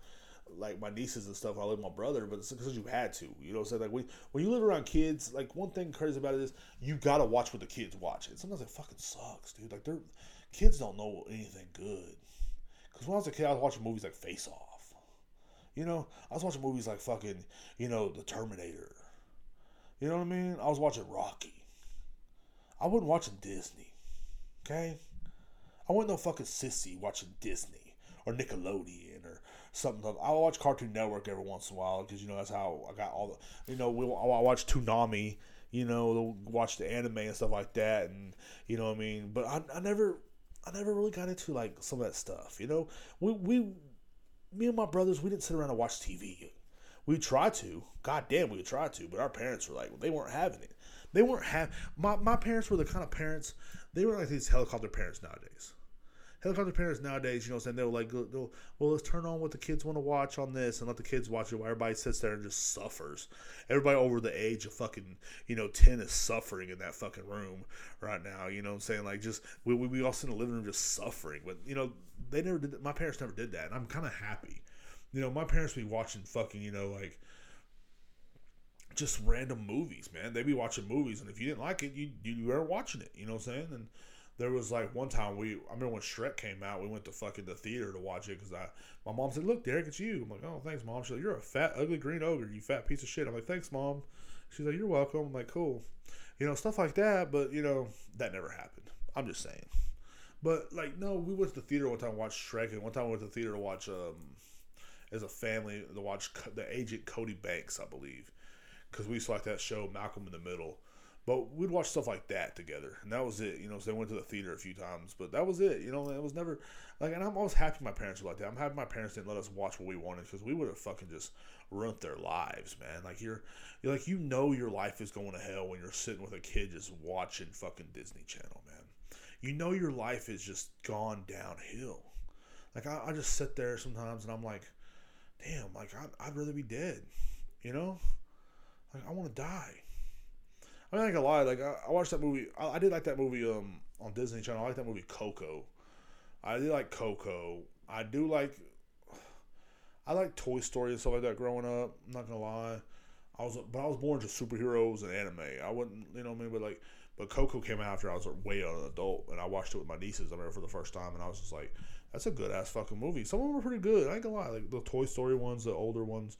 like my nieces and stuff. I live with my brother, but it's because you had to. You know what I'm saying? Like when, when you live around kids, like one thing crazy about it is you gotta watch what the kids watch. And sometimes it fucking sucks, dude. Like they're kids don't know anything good. Because when I was a kid, I was watching movies like Face Off. You know, I was watching movies like fucking, you know, The Terminator. You know what I mean? I was watching Rocky. I wasn't watching Disney. Okay? I wasn't no fucking sissy watching Disney or Nickelodeon or something. I'll watch Cartoon Network every once in a while because you know that's how I got all the. You know, we I watch Toonami. You know, watch the anime and stuff like that, and you know what I mean. But I, I never, I never really got into like some of that stuff. You know, we we, me and my brothers, we didn't sit around and watch TV. We tried to, god damn, we tried to, but our parents were like, they weren't having it. They weren't have my my parents were the kind of parents. They were like these helicopter parents nowadays helicopter parents nowadays, you know, saying they'll like, they'll, well, let's turn on what the kids want to watch on this and let the kids watch it while everybody sits there and just suffers. Everybody over the age of fucking, you know, 10 is suffering in that fucking room right now. You know what I'm saying? Like, just, we, we, we all sit in the living room just suffering. But, you know, they never did, that. my parents never did that. And I'm kind of happy. You know, my parents be watching fucking, you know, like, just random movies, man. They be watching movies, and if you didn't like it, you you weren't watching it. You know what I'm saying? And there was like one time we I remember when Shrek came out, we went to fucking the theater to watch it because I my mom said, "Look, Derrek, it's you." I'm like, "Oh, thanks, mom." She's like, "You're a fat, ugly green ogre, you fat piece of shit." I'm like, "Thanks, mom." She's like, "You're welcome." I'm like, "Cool," you know, stuff like that. But you know, that never happened. I'm just saying. But like, no, we went to the theater one time to watch Shrek, and one time we went to the theater to watch um as a family to watch the agent Cody Banks, I believe, because we to like that show Malcolm in the Middle but we'd watch stuff like that together, and that was it. You know, so they went to the theater a few times, but that was it. You know, it was never like, and I'm always happy my parents were like that. I'm happy my parents didn't let us watch what we wanted because we would have fucking just ruined their lives, man. Like you're, you're like you know your life is going to hell when you're sitting with a kid just watching fucking Disney Channel, man. You know your life is just gone downhill. Like I, I just sit there sometimes and I'm like, damn, like I'd, I'd rather be dead. You know, like I want to die. I mean, I gonna lie. Like I, I watched that movie. I, I, did like that movie um on Disney Channel. I like that movie Coco. I did like Coco. I do like. I like Toy Story and stuff like that growing up. I'm not gonna lie. I was, but I was born to superheroes and anime. I wouldn't, you know what I mean. But like, but Coco came out after I was way an adult, and I watched it with my nieces. I remember for the first time, and I was just like, "That's a good ass fucking movie." Some of them were pretty good. I ain't gonna lie. Like the Toy Story ones, the older ones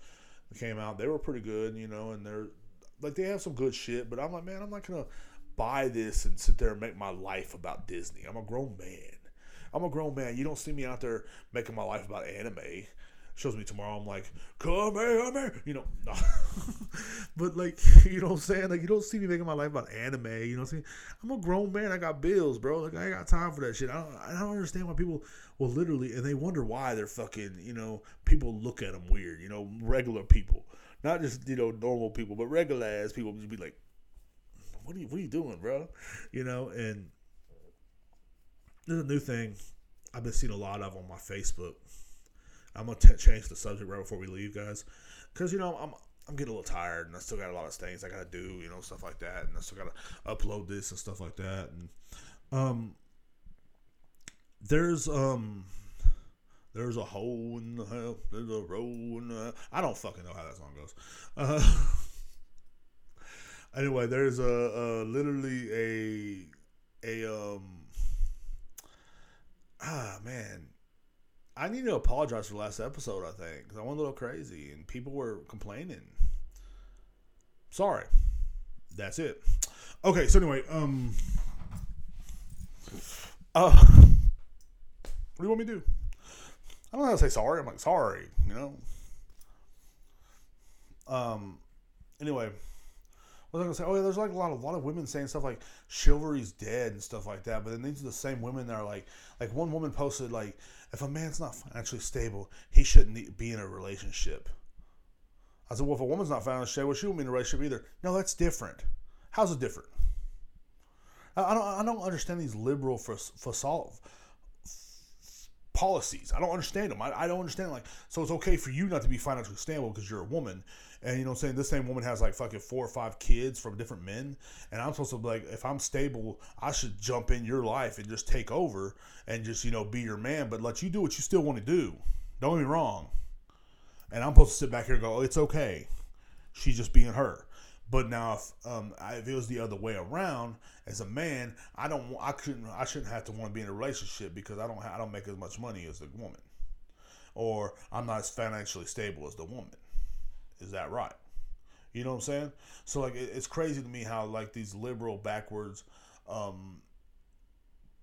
that came out, they were pretty good, you know, and they're like they have some good shit, but I'm like, man, I'm not gonna buy this and sit there and make my life about Disney. I'm a grown man. I'm a grown man. You don't see me out there making my life about anime. Shows me tomorrow. I'm like, come here, come here. you know, [laughs] no. but like, [laughs] you know what I'm saying? Like, you don't see me making my life about anime. You know what I'm saying? I'm a grown man. I got bills, bro. Like, I ain't got time for that shit. I don't, I don't understand why people will literally, and they wonder why they're fucking, you know, people look at them weird. You know, regular people not just you know normal people, but regular ass people just be like, "What are you What are you doing, bro?" You know. And there's a new thing I've been seeing a lot of on my Facebook. I'm gonna t- change the subject right before we leave, guys, because you know I'm I'm getting a little tired, and I still got a lot of things I gotta do, you know, stuff like that, and I still gotta upload this and stuff like that, and um, there's um there's a hole in the hell. There's a row in the. I don't fucking know how that song goes. Uh, [laughs] anyway, there's a, a literally a a um. Ah man, I need to apologize for the last episode. I think because I went a little crazy and people were complaining. Sorry. That's it. Okay, so anyway, um, uh, what do you want me to do? I don't know how to say sorry. I'm like, sorry, you know. Um. Anyway, what was I gonna say? Oh yeah, there's like a lot of lot of women saying stuff like chivalry's dead and stuff like that. But then these are the same women that are like, like one woman posted like, if a man's not financially stable, he shouldn't be in a relationship. I said, well, if a woman's not financially stable, she won't be in a relationship either. No, that's different. How's it different? I don't, I don't understand these liberal for solve policies. I don't understand them. I, I don't understand like so it's okay for you not to be financially stable because you're a woman, and you know saying this same woman has like fucking four or five kids from different men, and I'm supposed to be like if I'm stable, I should jump in your life and just take over and just you know be your man, but let you do what you still want to do. Don't get me wrong. And I'm supposed to sit back here and go, oh, it's okay. She's just being her. But now, if, um, if it was the other way around, as a man, I don't, I couldn't, I shouldn't have to want to be in a relationship because I don't, I don't make as much money as the woman, or I'm not as financially stable as the woman. Is that right? You know what I'm saying? So like, it, it's crazy to me how like these liberal backwards um,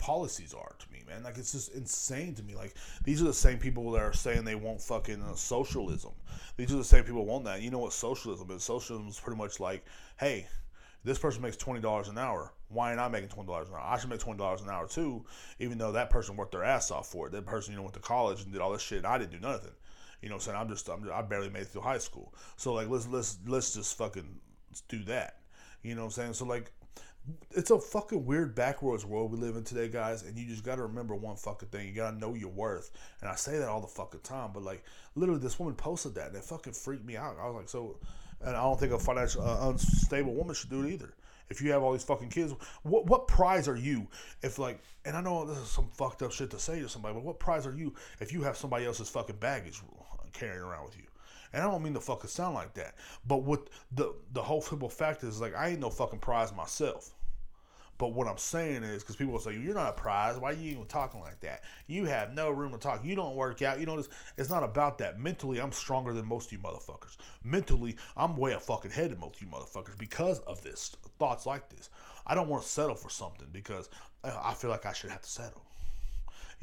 policies are to me, man. Like it's just insane to me. Like these are the same people that are saying they want fucking uh, socialism. These are the same people want that. You know what socialism is? Socialism is pretty much like, hey, this person makes twenty dollars an hour. Why am I making twenty dollars an hour? I should make twenty dollars an hour too, even though that person worked their ass off for it. That person, you know, went to college and did all this shit. And I didn't do nothing. You know, what I'm saying I'm just, I'm just I barely made it through high school. So like, let's let's let's just fucking do that. You know what I'm saying? So like, it's a fucking weird backwards world we live in today, guys. And you just got to remember one fucking thing. You got to know your worth. And I say that all the fucking time. But like, literally, this woman posted that, and it fucking freaked me out. I was like, so, and I don't think a financial uh, unstable woman should do it either. If you have all these fucking kids, what what prize are you if like? And I know this is some fucked up shit to say to somebody, but what prize are you if you have somebody else's fucking baggage carrying around with you? And I don't mean to fucking sound like that. But what the the whole simple fact is like I ain't no fucking prize myself. But what I'm saying is, because people will say, you're not a prize. Why are you even talking like that? You have no room to talk. You don't work out. You know, this. it's not about that. Mentally, I'm stronger than most of you motherfuckers. Mentally, I'm way a fucking head than most of you motherfuckers because of this. Thoughts like this. I don't want to settle for something because uh, I feel like I should have to settle.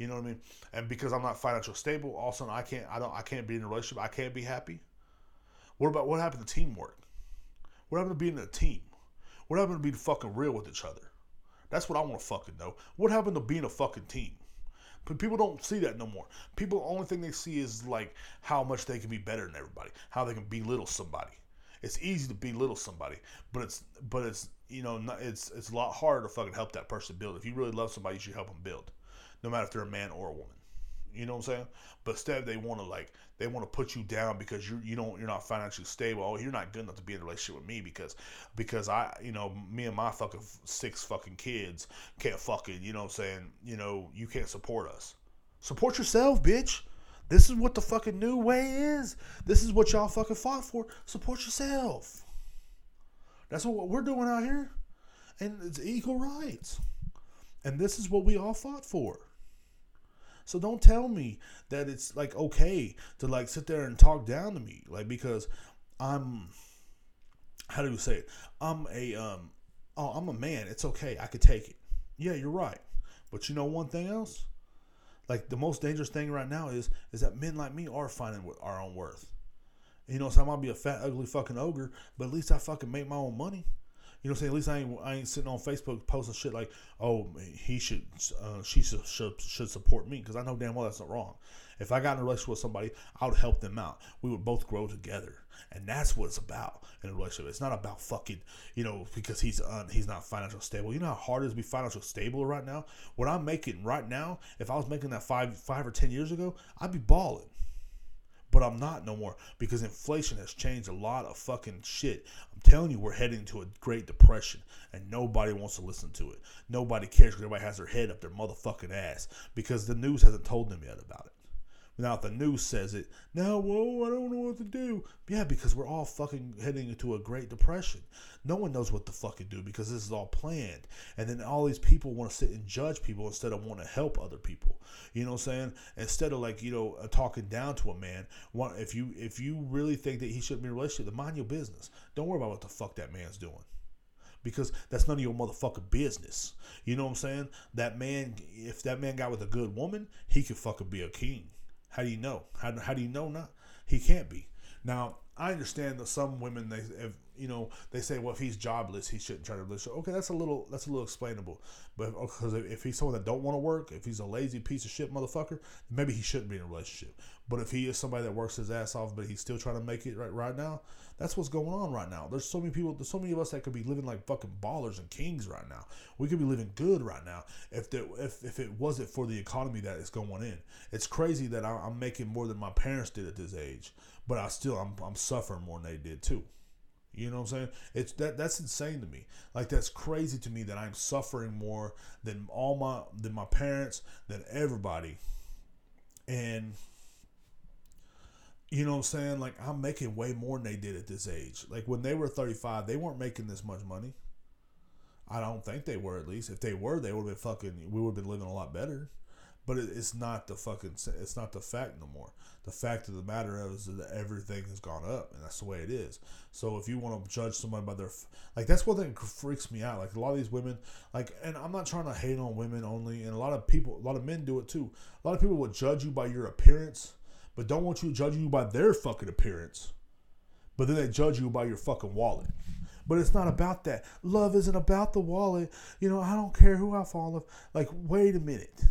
You know what I mean? And because I'm not financially stable, also I can't I don't I can't be in a relationship. I can't be happy. What about what happened to teamwork? What happened to being in a team? What happened to being fucking real with each other? That's what I want to fucking know. What happened to being a fucking team? But people don't see that no more. People only thing they see is like how much they can be better than everybody, how they can belittle somebody. It's easy to belittle somebody, but it's but it's you know it's it's a lot harder to fucking help that person build. If you really love somebody, you should help them build no matter if they're a man or a woman. You know what I'm saying? But instead, they want to like they want to put you down because you you don't you're not financially stable. Oh, you're not good enough to be in a relationship with me because because I you know me and my fucking six fucking kids can't fucking you know what I'm saying you know you can't support us. Support yourself, bitch. This is what the fucking new way is. This is what y'all fucking fought for. Support yourself. That's what we're doing out here, and it's equal rights. And this is what we all fought for. So don't tell me that it's like okay to like sit there and talk down to me, like because I'm how do you say it? I'm a um oh I'm a man. It's okay. I could take it. Yeah, you're right. But you know one thing else? Like the most dangerous thing right now is is that men like me are finding our own worth. You know, so I might be a fat, ugly fucking ogre, but at least I fucking make my own money. You know saying? At least I ain't, I ain't sitting on Facebook posting shit like, oh, he should, uh, she should, should, should support me because I know damn well that's not wrong. If I got in a relationship with somebody, I would help them out. We would both grow together, and that's what it's about in a relationship. It's not about fucking, you know, because he's uh, he's not financially stable. You know how hard it is to be financially stable right now. What I'm making right now, if I was making that five five or ten years ago, I'd be balling but I'm not no more because inflation has changed a lot of fucking shit. I'm telling you, we're heading to a Great Depression, and nobody wants to listen to it. Nobody cares because everybody has their head up their motherfucking ass because the news hasn't told them yet about it. Now, the news says it, now, whoa, I don't know what to do. Yeah, because we're all fucking heading into a Great Depression. No one knows what to fucking do because this is all planned. And then all these people want to sit and judge people instead of want to help other people. You know what I'm saying? Instead of like, you know, uh, talking down to a man, if you if you really think that he shouldn't be in a relationship, then mind your business. Don't worry about what the fuck that man's doing because that's none of your motherfucking business. You know what I'm saying? That man, if that man got with a good woman, he could fucking be a king. How do you know? How, how do you know not? He can't be. Now, I understand that some women they if you know they say well if he's jobless he shouldn't try to relationship. Okay, that's a little that's a little explainable. But because if he's someone that don't want to work, if he's a lazy piece of shit motherfucker, maybe he shouldn't be in a relationship. But if he is somebody that works his ass off, but he's still trying to make it right right now, that's what's going on right now. There's so many people, there's so many of us that could be living like fucking ballers and kings right now. We could be living good right now if there, if if it wasn't for the economy that is going in. It's crazy that I'm making more than my parents did at this age but I still I'm, I'm suffering more than they did too. You know what I'm saying? It's that that's insane to me. Like that's crazy to me that I'm suffering more than all my than my parents, than everybody. And you know what I'm saying? Like I'm making way more than they did at this age. Like when they were 35, they weren't making this much money. I don't think they were at least. If they were, they would have been fucking we would have been living a lot better. But it's not the fucking. It's not the fact no more. The fact of the matter is that everything has gone up, and that's the way it is. So if you want to judge somebody by their, like that's one thing freaks me out. Like a lot of these women, like, and I'm not trying to hate on women only, and a lot of people, a lot of men do it too. A lot of people will judge you by your appearance, but don't want you to judge you by their fucking appearance. But then they judge you by your fucking wallet. But it's not about that. Love isn't about the wallet. You know, I don't care who I fall of. Like, wait a minute.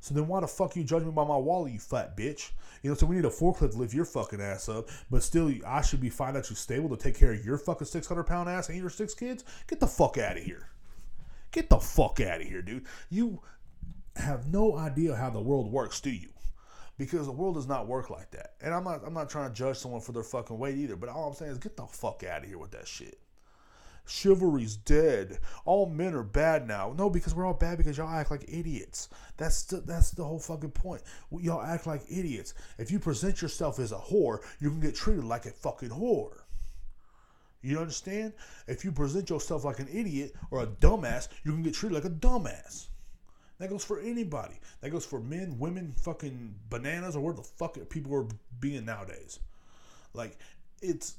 So then why the fuck you judge me by my wallet, you fat bitch? You know, so we need a forklift to lift your fucking ass up, but still, I should be financially stable to take care of your fucking 600 pound ass and your six kids? Get the fuck out of here. Get the fuck out of here, dude. You have no idea how the world works, do you? Because the world does not work like that. And I'm not I'm not trying to judge someone for their fucking weight either, but all I'm saying is get the fuck out of here with that shit. Chivalry's dead. All men are bad now. No, because we're all bad because y'all act like idiots. That's the, that's the whole fucking point. Y'all act like idiots. If you present yourself as a whore, you can get treated like a fucking whore. You understand? If you present yourself like an idiot or a dumbass, you can get treated like a dumbass. That goes for anybody. That goes for men, women, fucking bananas, or where the fuck people are being nowadays. Like, it's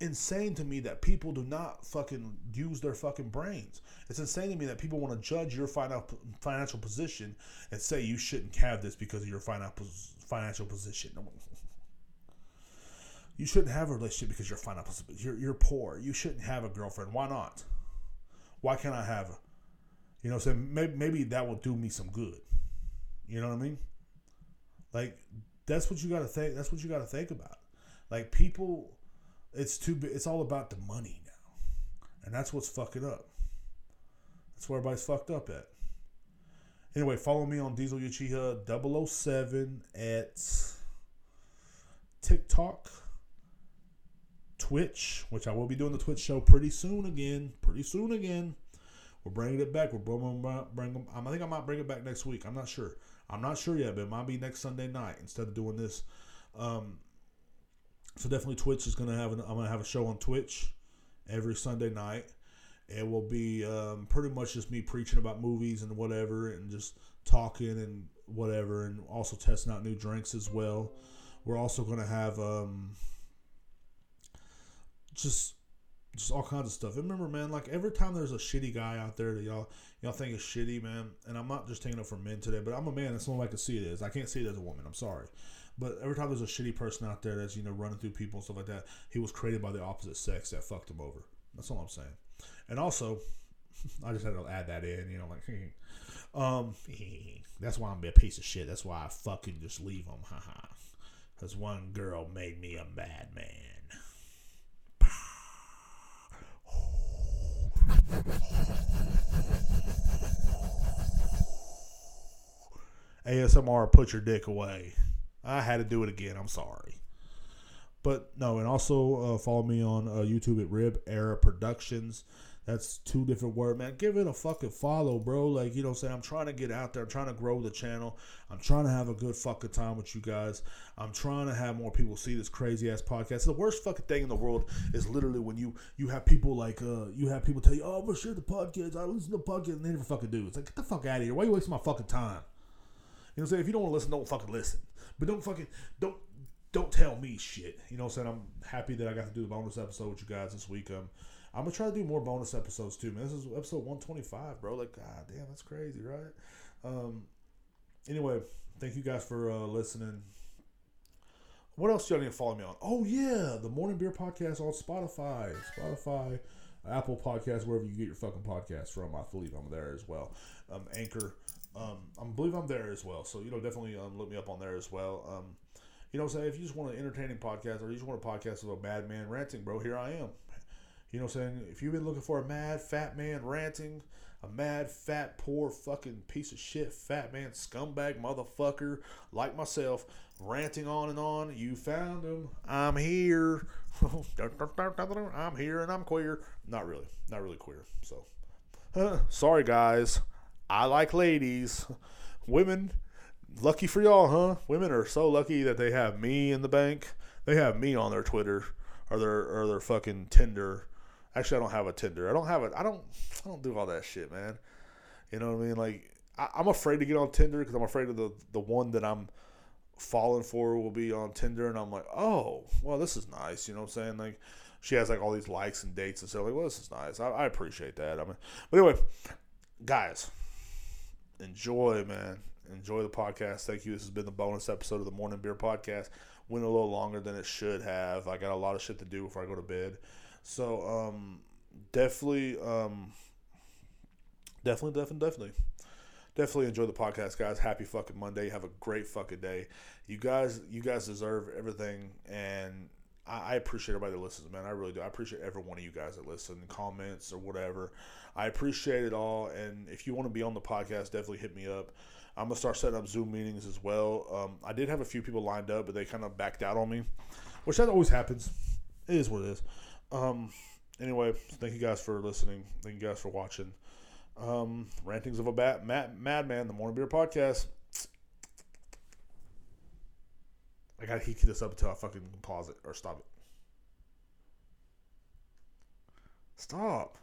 insane to me that people do not fucking use their fucking brains. It's insane to me that people want to judge your financial position and say you shouldn't have this because of your financial position. [laughs] You shouldn't have a relationship because you're financial. You're you're poor. You shouldn't have a girlfriend. Why not? Why can't I have? You know, so maybe maybe that will do me some good. You know what I mean? Like that's what you got to think. That's what you got to think about. Like people it's too big. it's all about the money now. And that's what's fucking up. That's where everybody's fucked up at. Anyway, follow me on Diesel Uchiha 007 at TikTok, Twitch, which I will be doing the Twitch show pretty soon again. Pretty soon again. We're bringing it back. We're bringing, bring, I think I might bring it back next week. I'm not sure. I'm not sure yet, but it might be next Sunday night instead of doing this. Um, so definitely Twitch is gonna have an, I'm gonna have a show on Twitch every Sunday night. It will be um, pretty much just me preaching about movies and whatever, and just talking and whatever, and also testing out new drinks as well. We're also gonna have um, just just all kinds of stuff. And remember, man, like every time there's a shitty guy out there that y'all y'all think is shitty, man. And I'm not just taking it for men today, but I'm a man. That's the only way I can see it is. I can't see it as a woman. I'm sorry. But every time there's a shitty person out there that's you know running through people and stuff like that, he was created by the opposite sex that fucked him over. That's all I'm saying. And also, [laughs] I just had to add that in. You know, like, [laughs] um, [laughs] that's why I'm a piece of shit. That's why I fucking just leave him. Haha. Because one girl made me a bad ASMR, put your dick away. I had to do it again. I'm sorry. But no, and also uh, follow me on uh, YouTube at Rib Era Productions. That's two different word, man. Give it a fucking follow, bro. Like, you know what I'm saying? I'm trying to get out there. I'm trying to grow the channel. I'm trying to have a good fucking time with you guys. I'm trying to have more people see this crazy ass podcast. The worst fucking thing in the world is literally when you you have people like uh you have people tell you, Oh, I'm gonna share the podcast. I listen to the podcast and they never fucking do. It's like get the fuck out of here. Why are you wasting my fucking time? You know what I'm saying? If you don't want to listen, don't fucking listen. But don't fucking don't don't tell me shit. You know what I'm saying? I'm happy that I got to do the bonus episode with you guys this week. Um, I'm gonna try to do more bonus episodes too, man. This is episode 125, bro. Like, god damn, that's crazy, right? Um, anyway, thank you guys for uh, listening. what else y'all need to follow me on? Oh yeah, the Morning Beer Podcast on Spotify, Spotify, Apple Podcast, wherever you get your fucking podcasts from. I believe I'm there as well. Um, Anchor, um, I believe I'm there as well. So you know, definitely um, look me up on there as well. Um, you know, I'm if you just want an entertaining podcast or you just want a podcast with a madman ranting, bro, here I am. You know, what I'm saying if you've been looking for a mad fat man ranting, a mad fat poor fucking piece of shit fat man scumbag motherfucker like myself ranting on and on, you found him. I'm here. [laughs] I'm here and I'm queer. Not really, not really queer. So, [laughs] sorry guys. I like ladies, women lucky for y'all, huh? Women are so lucky that they have me in the bank. They have me on their Twitter or their or their fucking Tinder. Actually, I don't have a Tinder. I don't have it. I don't. I don't do all that shit, man. You know what I mean? Like I, I'm afraid to get on Tinder because I'm afraid of the the one that I'm falling for will be on Tinder, and I'm like, oh, well, this is nice. You know what I'm saying? Like she has like all these likes and dates and stuff. Like, well, this is nice. I, I appreciate that. I mean, but anyway, guys, enjoy, man enjoy the podcast. Thank you. This has been the bonus episode of the Morning Beer Podcast. Went a little longer than it should have. I got a lot of shit to do before I go to bed. So um, definitely, um, definitely, definitely, definitely, definitely enjoy the podcast, guys. Happy fucking Monday. Have a great fucking day. You guys, you guys deserve everything, and I, I appreciate everybody that listens, man. I really do. I appreciate every one of you guys that listen, comments or whatever. I appreciate it all. And if you want to be on the podcast, definitely hit me up. I'm gonna start setting up Zoom meetings as well. Um, I did have a few people lined up, but they kind of backed out on me, which that always happens. It is what it is. Um, anyway, thank you guys for listening. Thank you guys for watching. Um, Rantings of a Bat, Mad, Madman, the Morning Beer Podcast. I gotta keep this up until I fucking pause it or stop it. Stop.